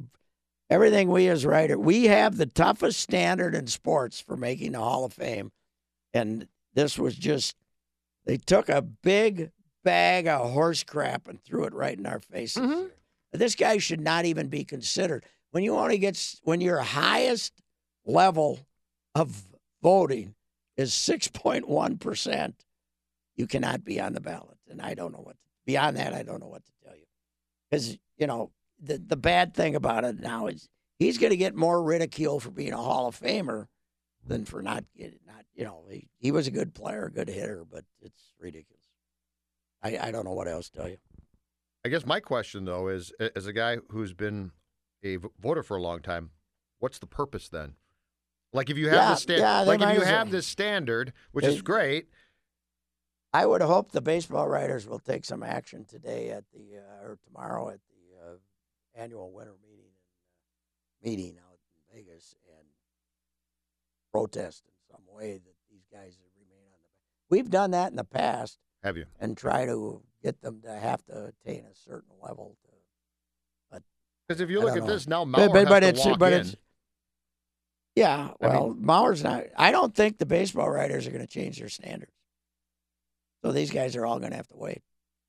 Everything we as writer, we have the toughest standard in sports for making the Hall of Fame, and this was just they took a big bag of horse crap and threw it right in our faces. Mhm. This guy should not even be considered. When you only get when your highest level of voting is six point one percent, you cannot be on the ballot. And I don't know what beyond that. I don't know what to tell you because you know the the bad thing about it now is he's going to get more ridicule for being a Hall of Famer than for not getting not you know he, he was a good player, good hitter, but it's ridiculous. I, I don't know what else to tell you. I guess my question though is, as a guy who's been a voter for a long time, what's the purpose then? Like if you have Yeah, the standard, yeah, like if you have this standard, which They- is great, I would hope the baseball writers will take some action today at the uh, or tomorrow at the uh, annual winter meeting meeting out in Vegas and protest in some way that these guys remain on the. We've done that in the past have you? and try to get them to have to attain a certain level to Because if you I look at know. this now, Mauer but, but, has but to it's walk but in. it's yeah. I Well, Mauer's not. I don't think the baseball writers are going to change their standards. So these guys are all going to have to wait.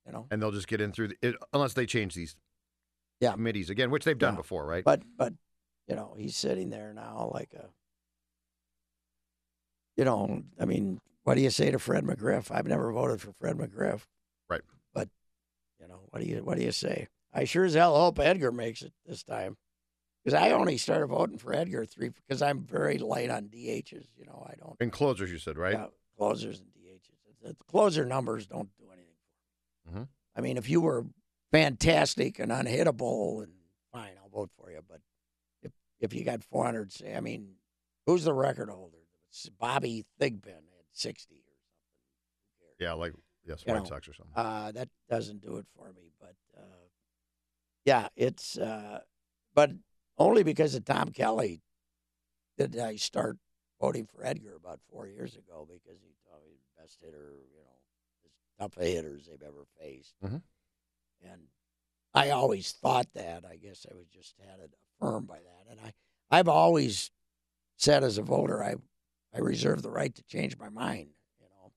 You know, and they'll just get in through the, it, unless they change these Yeah. committees again, which they've done Yeah. before, right? but but you know he's sitting there now like a. You know, I mean, what do you say to Fred McGriff? I've never voted for Fred McGriff. Right. You know, what do you what do you say? I sure as hell hope Edgar makes it this time. Because I only started voting for Edgar three because I'm very light on DHs. You know, I don't In closers, you said, right? yeah, closers and DHs. The closer numbers don't do anything. Mhm. I mean, if you were fantastic and unhittable, and fine, I'll vote for you. But if if you got 400, say, I mean, who's the record holder? It's Bobby Thigpen had 60 or something. Yeah, like yes, White know, Sox or something. Uh, that doesn't do it for me. But uh, yeah, it's uh, but only because of Tom Kelly did I start voting for Edgar about four years ago because he thought he was the best hitter, you know, as tough a hitters they've ever faced. Mhm. And I always thought that. I guess I was just had it affirmed by that. And I, I've always said as a voter, I, I reserve the right to change my mind, you know,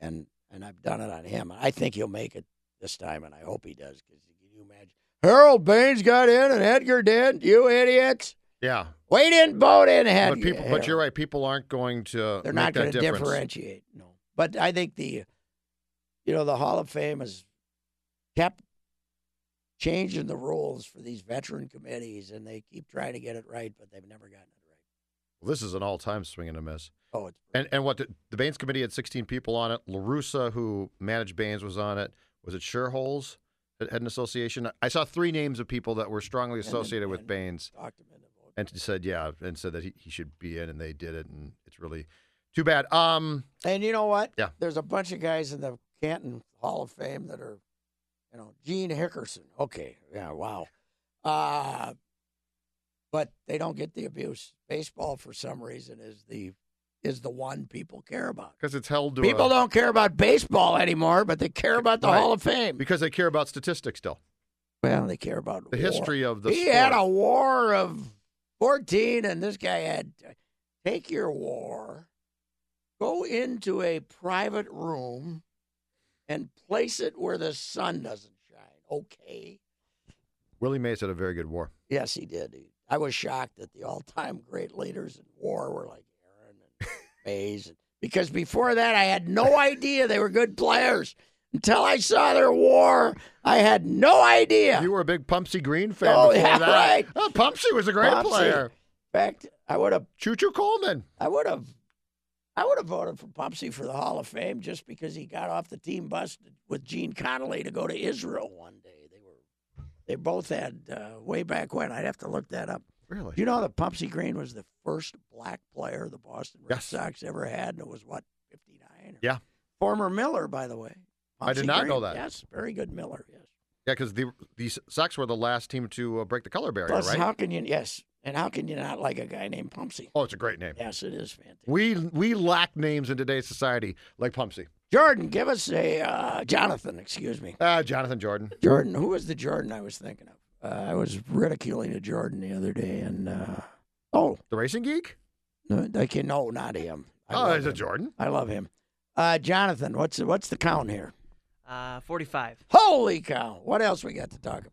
and and I've done it on him. I think he'll make it this time, and I hope he does. Because can you imagine? Harold Baines got in, and Edgar did. You idiots! yeah, We didn't vote in Edgar. but people, but you're right. People aren't going to. They're not going to differentiate. No, but I think the, you know, the Hall of Fame has kept changing the rules for these veteran committees, and they keep trying to get it right, but they've never gotten it right. Well, this is an all-time swing and a miss. Oh, it's And and what the, the Baines committee had 16 people on it. La Russa, who managed Baines, was on it. Was it Schuerholz that had an association? I saw three names of people that were strongly And- associated with and- Baines, him into voting. and said yeah, and said that he, he should be in, and they did it, and it's really Too bad. Um, And you know what? Yeah. There's a bunch of guys in the Canton Hall of Fame that are, you know, Gene Hickerson. Okay. Yeah. Wow. Uh, but they don't get the abuse. Baseball, for some reason, is the is the one people care about. because it's held to People a, don't care about baseball anymore, but they care about the Right. Hall of Fame. because they care about statistics still. Well, they care about The war. history of the He sport. had a war of 14, and this guy had take your war, go into a private room, and place it where the sun doesn't shine. Okay. Willie Mays had a very good war. Yes, he did. He- I was shocked that the all-time great leaders in war were like Aaron and Mays, because before that I had no idea they were good players until I saw their war. I had no idea. You were a big Pumpsy Green fan Oh, before yeah, that. right. Oh, Pumpsy was a great Pumpsy. player. In fact, I would have Choo Choo Coleman. I would have, I would have voted for Pumpsy for the Hall of Fame just because he got off the team bus with Gene Conley to go to Israel one day. They both had uh, way back when. I'd have to look that up. Really? You know that Pumpsy Green was the first black player the Boston Red Yes. Sox ever had, and it was what fifty nine? Yeah. Former Miller, by the way. I did not Green. know that. Yes, very good Miller. Yes. Yeah, because the the Sox were the last team to uh, break the color barrier, Plus, right? how can you? Yes, and how can you not like a guy named Pumpsy? oh, it's a great name. Yes, it is fantastic. We we lack names in today's society like Pumpsy. Jordan, give us a uh, Jonathan. Excuse me. Ah, Jonathan Jordan. Jordan, who was the Jordan I was thinking of? Uh, I was ridiculing a Jordan the other day, and uh, oh, The racing geek? no, I can no, not him. I oh, love it's a. Jordan. I love him. Uh, Jonathan, what's what's the count here? Uh, 45. Holy cow! What else we got to talk about?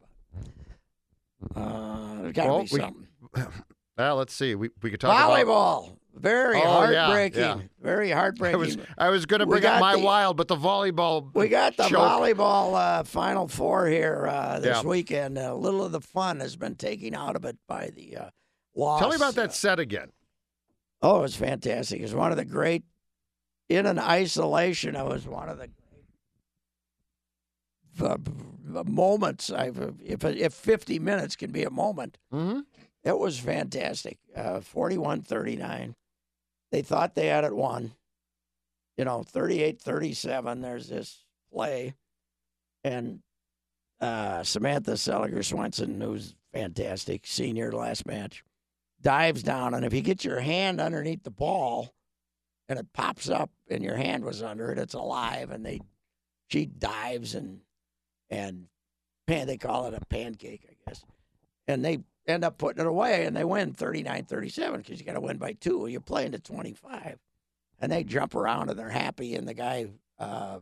Uh, there's got to Well, be we- something. Well, let's see. We we could talk about. Very Oh, yeah, heartbreaking. yeah. Very I heartbreaking. was I was going to bring up my the- wild, but the volleyball. We got the choke. volleyball uh, Final Four here uh, this Yeah. weekend. A little of the fun has been taken out of it by the uh, loss. Tell me about uh, that set again. Oh, it was fantastic. It was one of the great, in an isolation, it was one of the the, the moments I've if if 50 minutes can be a moment. Mm-hmm. It was fantastic. Uh, 41-39. They thought they had it won. You know, 38-37. There's this play. And uh, Samantha Seliger Swenson, who's fantastic, senior last match, dives down. And if you get your hand underneath the ball and it pops up and your hand was under it, it's alive. And they she dives and and pan they call it a pancake, I guess. And they end up putting it away and they win 39-37 because you got to win by two. You're playing to 25. And they jump around and they're happy. And the guy, uh,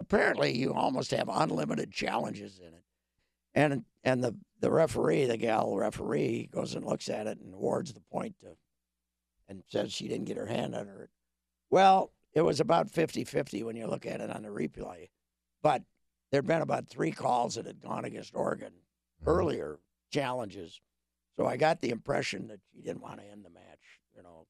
apparently, you almost have unlimited challenges in it. And and the, the referee, the gal referee, goes and looks at it and awards the point to, and says she didn't get her hand under it. Well, it was about 50 50 when you look at it on the replay. But there'd been about three calls that had gone against Oregon earlier challenges. So I got the impression that she didn't want to end the match, you know,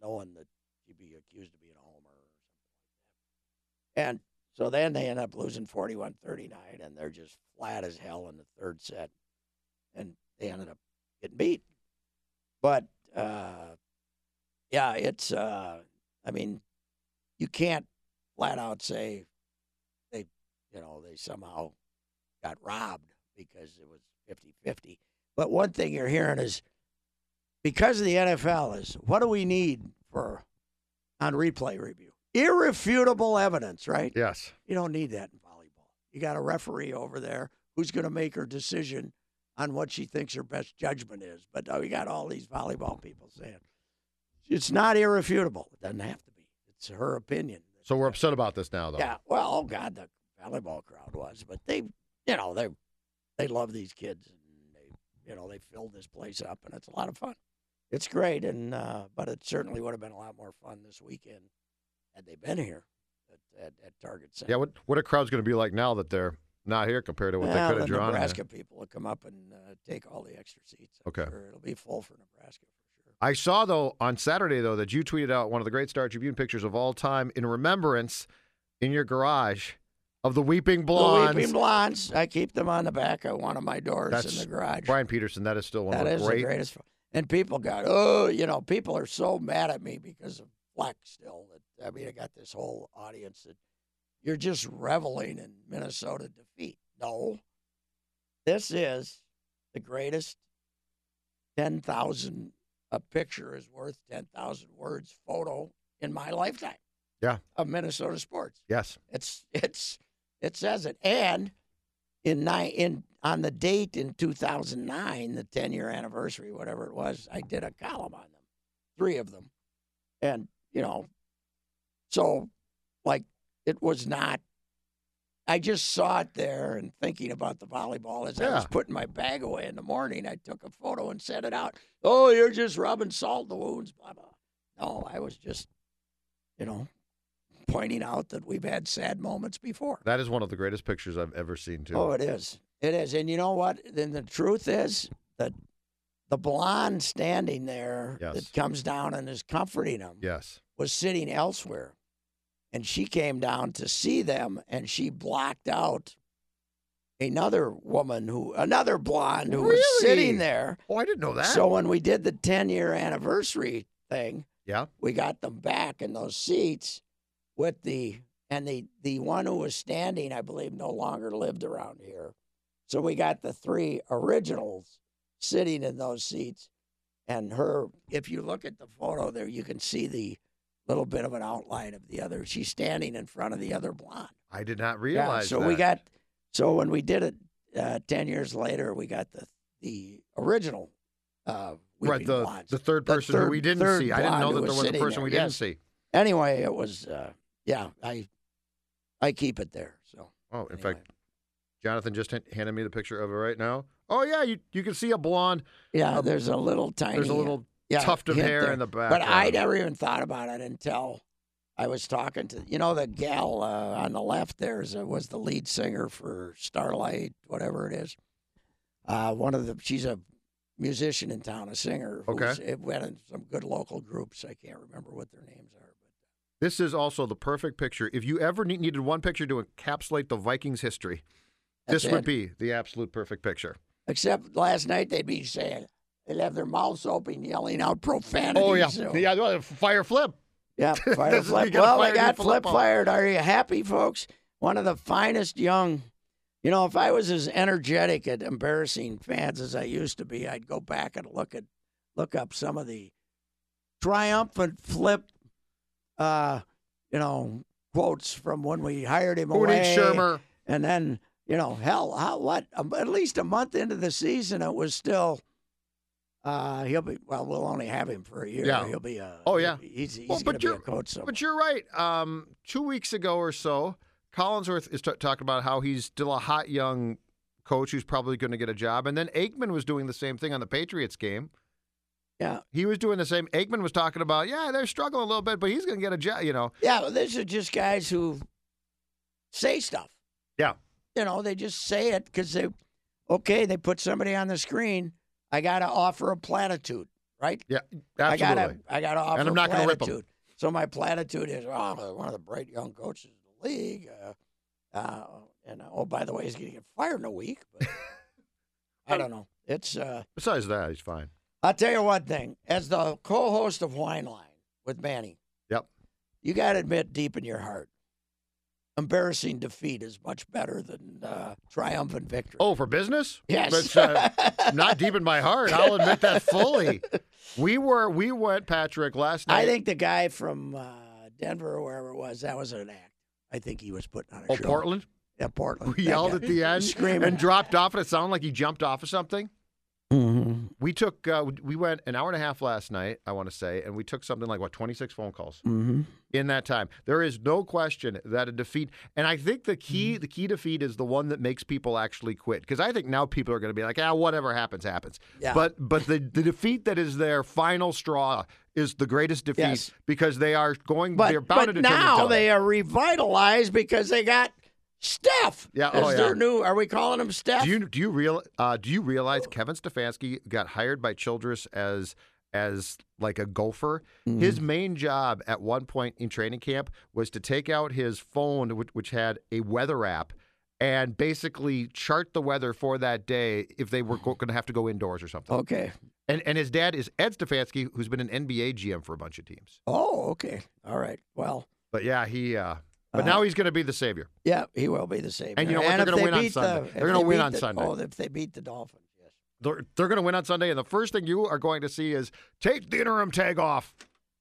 knowing that she'd be accused of being a homer or something like that. And so then they end up losing 41 39, and they're just flat as hell in the third set. And they ended up getting beat. But, uh, yeah, it's, uh, I mean, you can't flat out say they, you know, they somehow got robbed because it was 50 50. But one thing you're hearing is because of the NFL is what do we need for on replay review? Irrefutable evidence, right? Yes. You don't need that in volleyball. You got a referee over there who's going to make her decision on what she thinks her best judgment is. But uh, we got all these volleyball people saying it's not irrefutable. It doesn't have to be. It's her opinion. So we're upset about this now, though. Yeah. Well, oh God, the volleyball crowd was, but they, you know, they they love these kids, and they, you know, they filled this place up, and it's a lot of fun. It's great, and uh, but it certainly would have been a lot more fun this weekend had they been here at, at, at Target Center. Yeah. What what a crowd's going to be like now that they're not here compared to what well, they could have drawn? Nebraska people will come up and uh, take all the extra seats. I'm Okay. sure it'll be full for Nebraska for sure. I saw though on Saturday though that you tweeted out one of the great Star Tribune pictures of all time in remembrance in your garage of the Weeping Blondes. The Weeping Blondes. I keep them on the back of one of my doors That's in the garage. Brian Peterson, that is still one That of is the great. the greatest. And people got, oh, you know, people are so mad at me because of Fleck still. That I mean, I got this whole audience that you're just reveling in Minnesota defeat. No, this is the greatest 10,000, a picture is worth 10,000 words photo in my lifetime. Yeah. Of Minnesota sports. Yes. It's, it's, it says it. And in nine, in, on the date in 2009, the 10 year anniversary, whatever it was, I did a column on them, three of them. And, you know, so like it was not I just saw it there and thinking about the volleyball as I was putting my bag away in the morning. I took a photo and sent it out. Oh, you're just rubbing salt in the wounds, blah blah. No, I was just, you know, pointing out that we've had sad moments before. That is one of the greatest pictures I've ever seen, too. Oh, it is. It is. And you know what? Then the truth is that the blonde standing there Yes. that comes down and is comforting him yes. was sitting elsewhere. And she came down to see them and she blocked out another woman who, another blonde who was sitting there. Oh, I didn't know that. So when we did the 10 year anniversary thing, yeah. we got them back in those seats with the, and the, the one who was standing, I believe, no longer lived around here. So we got the three originals sitting in those seats. And her, if you look at the photo there, you can see the little bit of an outline of the other. She's standing in front of the other blonde. I did not realize. Yeah, so that. we got, so when we did it uh, 10 years later, we got the, the original. Uh, right, the, Blondes. the third The person who we didn't see. I didn't know that there was a person there, we didn't see. anyway, it was uh, yeah. I I keep it there. So Oh, in anyway. fact, Jonathan just hand- handed me the picture of it right now. Oh, yeah, you, you can see a blonde. yeah, Uh, there's a little tiny. There's a little yeah, tuft of hair there. in the back. But I never even thought about it until I was talking to you know the gal uh, on the left there is, uh, was the lead singer for Starlight, whatever it is. Uh, one of the she's a musician in town, a singer. who's- Okay. It went in some good local groups. I can't remember what their names are, This is also the perfect picture. If you ever ne- needed one picture to encapsulate the Vikings' history, That's this would be the absolute perfect picture. except last night they'd be saying they'd have their mouths open, yelling out profanity. Oh, yeah. so- Yeah, fire flip. Yeah, fire This is- you flip. Well, fire they got your flip fired. Are you happy, folks? One of the finest young. You know, if I was as energetic at embarrassing fans as I used to be, I'd go back and look at look up some of the triumphant flip, uh, you know, quotes from when we hired him away. Shurmur? And then, you know, hell, how what? Um, at least a month into the season, it was still. Uh, he'll be well. We'll only have him for a year. Yeah. He'll be a. Oh, yeah. He's, he's Well, going but to be a you're- coach. Somewhere. But you're right. Um, two weeks ago or so, Collinsworth is t- talking about how he's still a hot young coach who's probably going to get a job. And then Aikman was doing the same thing on the Patriots game. Yeah. He was doing the same. Aikman was talking about, yeah, they're struggling a little bit, but he's going to get a job. You know, Yeah, well, these are just guys who say stuff. Yeah. You know, they just say it because they, okay, they put somebody on the screen. I got to offer a platitude, right? yeah, absolutely. I got to, I got to offer and I'm a not gonna rip 'em. platitude. So my platitude is, oh, one of the bright young coaches in the league. Uh, uh, and oh, by the way, he's going to get fired in a week. But I don't know. It's. Uh, Besides that, he's fine. I'll tell you one thing. As the co-host of Whine Line with Manny, Yep. you got to admit deep in your heart, embarrassing defeat is much better than uh, triumphant victory. Oh, for business? yes. But, uh, not deep in my heart. I'll admit that fully. We were, we went, Patrick, last night. I think the guy from uh, Denver or wherever it was, that was an act. I think he was putting on a Oh, show. Portland? Yeah, Portland. We yelled guy. at the end Screaming. and dropped off, and it sounded like he jumped off of something. Mhm. We took, uh, we went an hour and a half last night, I want to say, and we took something like, what, 26 phone calls Mhm. in that time. There is no question that a defeat, and I think the key, the key defeat is the one that makes people actually quit. Because I think now people are going to be like, ah, whatever happens, happens. Yeah. But but the, the defeat that is their final straw is the greatest defeat Yes. because they are going, they're But, bound but to now they are revitalized because they got Steph Yeah, oh, yeah. their new. Are we calling him Steph? Do you do you real uh, do you realize Kevin Stefanski got hired by Childress as as like a gopher? Mm-hmm. His main job at one point in training camp was to take out his phone, which, which had a weather app, and basically chart the weather for that day if they were going to have to go indoors or something. Okay. And and his dad is Ed Stefanski, who's been an NBA GM for a bunch of teams. Oh, okay. All right. Well, But yeah, he. Uh, but Uh, now he's going to be the savior. yeah, he will be the savior. And you know what? They're gonna they win on Sunday. The, They're gonna they win on the- Sunday. Oh, if they beat the Dolphins, yes. They're, they're going to win on Sunday, and the first thing you are going to see is take the interim tag off.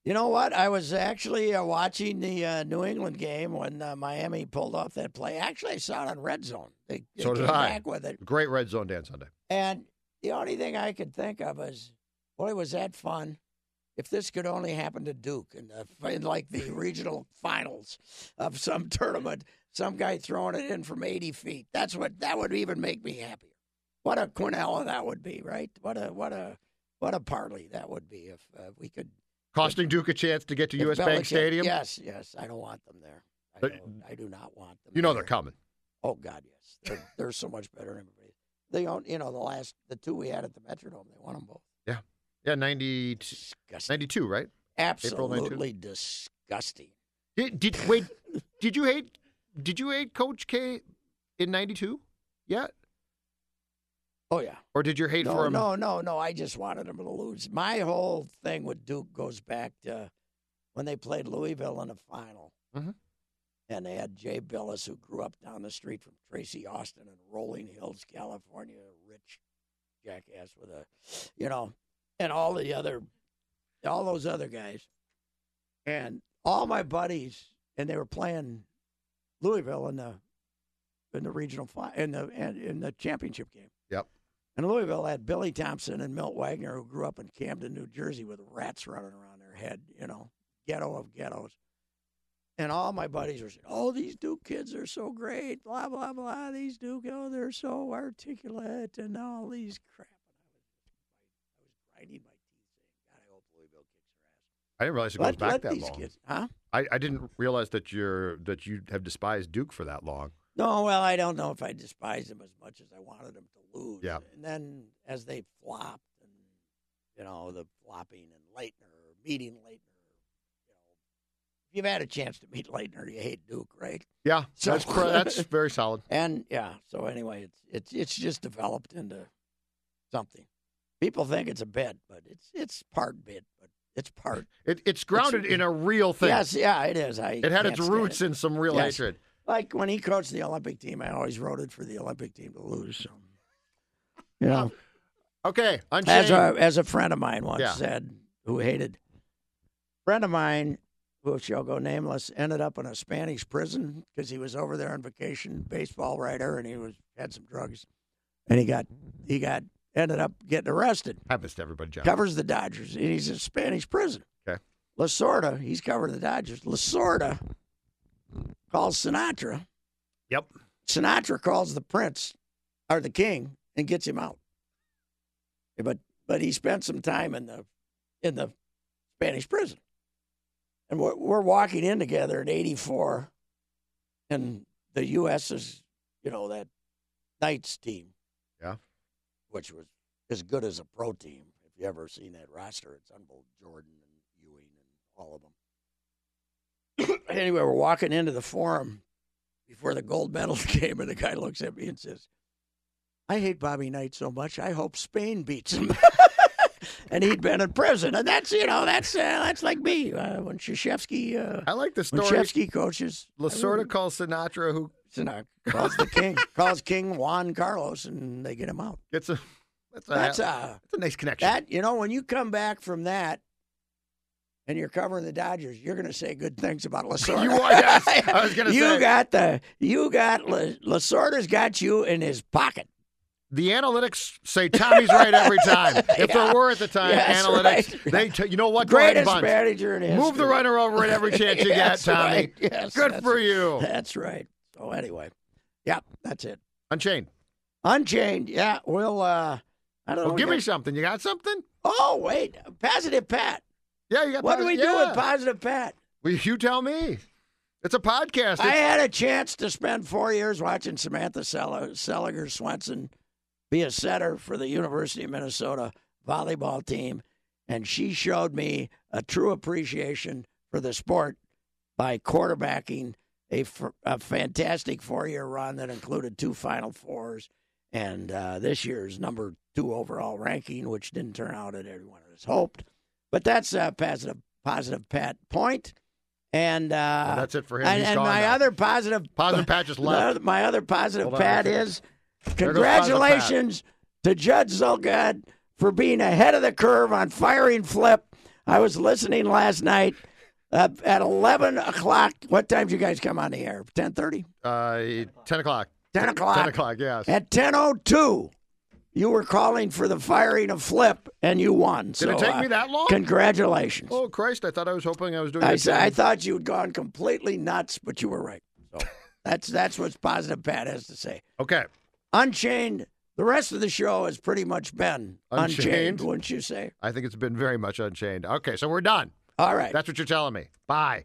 You know what? I was actually uh, watching the uh, New England game when uh, Miami pulled off that play. Actually, I saw it on Red Zone. They, they So did I. with it. Great red zone Dan Sunday. And the only thing I could think of is, boy, was that fun. If this could only happen to Duke in, the, in like the regional finals of some tournament, some guy throwing it in from 80 feet. That's what that would even make me happier. What a quinella that would be, right? What a what a what a parlay that would be if uh, we could. Costing Duke a chance to get to if U.S. Bank Stadium. Yes, yes. I don't want them there. I, But- I do not want them. You know there. they're coming. Oh God, yes. They're, they're so much better than everybody. They own, you know, the last the two we had at the Metrodome, they won them both. Yeah, 90, Disgusting. 92, right? April 92? Absolutely disgusting. Did, did wait? did you hate? Did you hate Coach K in '92 yet, Oh yeah. or did you hate No, for him? no, no, no. I just wanted him to lose. My whole thing with Duke goes back to when they played Louisville in the final. Mhm. And they had Jay Bilas, who grew up down the street from Tracy Austin in Rolling Hills, California, a rich jackass with a, you know, and all the other, all those other guys. And all my buddies, and they were playing Louisville in the, in the regional, fi- in the, in, in the championship game. Yep. And Louisville had Billy Thompson and Milt Wagner, who grew up in Camden, New Jersey, with rats running around their head, you know, ghetto of ghettos. And all my buddies were saying, "Oh, these Duke kids are so great, blah blah blah. These Duke, oh, they're so articulate, and all these crap." I was, I was grinding my teeth, saying, "God, I hope Louisville kicks their ass." I didn't realize it goes back that long. kids, huh? I, I didn't realize that you're that you have despised Duke for that long. No, well, I don't know if I despised them as much as I wanted them to lose. Yeah. And then as they flopped, and you know the flopping and Laettner meeting Laettner, you know, if you've had a chance to meet Laettner, you hate Duke, right? Yeah, So- that's cr- that's very solid. And yeah, so anyway, it's it's it's just developed into something. People think it's a bit, but it's it's part bit, but it's part. It, it's grounded in a real thing. Yes, yeah, it is. I it had its roots it. in some real Yes. hatred. Like when he coached the Olympic team, I always voted for the Olympic team to lose. So, you know, oh, Okay, as a as a friend of mine once Yeah. said, who hated friend of mine who shall go nameless, ended up in a Spanish prison because he was over there on vacation, baseball writer, and he was had some drugs, and he got he got ended up getting arrested. happens to everybody, John. Covers the Dodgers, and he's in Spanish prison. Okay. Lasorda, he's covered the Dodgers. Lasorda calls Sinatra. Yep. Sinatra calls the prince or the king and gets him out. But but he spent some time in the in the Spanish prison. And we're, we're walking in together in 84 and the US is, you know, that Knights team. Which was as good as a pro team. If you ever seen that roster, it's unbelievable. Jordan and Ewing and all of them. anyway, we're walking into the forum before the gold medal game, and the guy looks at me and says, I hate Bobby Knight so much. I hope Spain beats him. and he'd been in prison, and that's you know that's uh, that's like me uh, when Krzyzewski uh, I like the when story. Krzyzewski coaches. I Lasorda really- calls Sinatra, who Sinatra calls the king calls King Juan Carlos, and they get him out. It's a that's a That's a that's a nice connection. that you know when you come back from that. And you're covering the Dodgers. You're going to say good things about Lasorda. You are, yes. I was gonna say. you got the you got La, Lasorda's got you in his pocket. the analytics say Tommy's right every time. If Yeah. there were at the time Yes, analytics, right. they t- you know what? Greatest manager in history. Move the runner over at every chance you get, Tommy. right. Yes, Good for you. That's right. So anyway, yeah, that's it. Unchained. Unchained. Yeah, we'll. uh I don't know. Well, give we me got- something. You got something? Oh wait, positive Pat. Yeah, you got. What do we do with positive Pat? Well, you tell me. It's a podcast. I had a chance to spend four years watching Samantha Sell- Seliger Swenson be a setter for the University of Minnesota volleyball team, and she showed me a true appreciation for the sport by quarterbacking a, a fantastic four year run that included two Final Fours and uh, this year's number two overall ranking, which didn't turn out as everyone has hoped. But that's a positive, positive Pat point. And, uh, Well, that's it for him. And, and my now. other positive, Positive Pat just my left. other- my other positive Hold Pat is congratulations to Judge Zulgad for being ahead of the curve on firing Flip. I was listening last night uh, at 11 o'clock. What time did you guys come on the air? 10.30? Uh, 10 o'clock. 10 o'clock. 10 o'clock, yes. At 10.02, you were calling for the firing of Flip, and you won. Did so, it take uh, me that long? Congratulations. Oh, Christ. I thought I was hoping I was doing I, it. s- I thought you had gone completely nuts, but you were right. So that's that's what positive Pat has to say. Okay. Unchained. The rest of the show has pretty much been unchained, Unchained? wouldn't you say? I think it's been very much unchained. Okay, so we're done. All right. That's what you're telling me. Bye.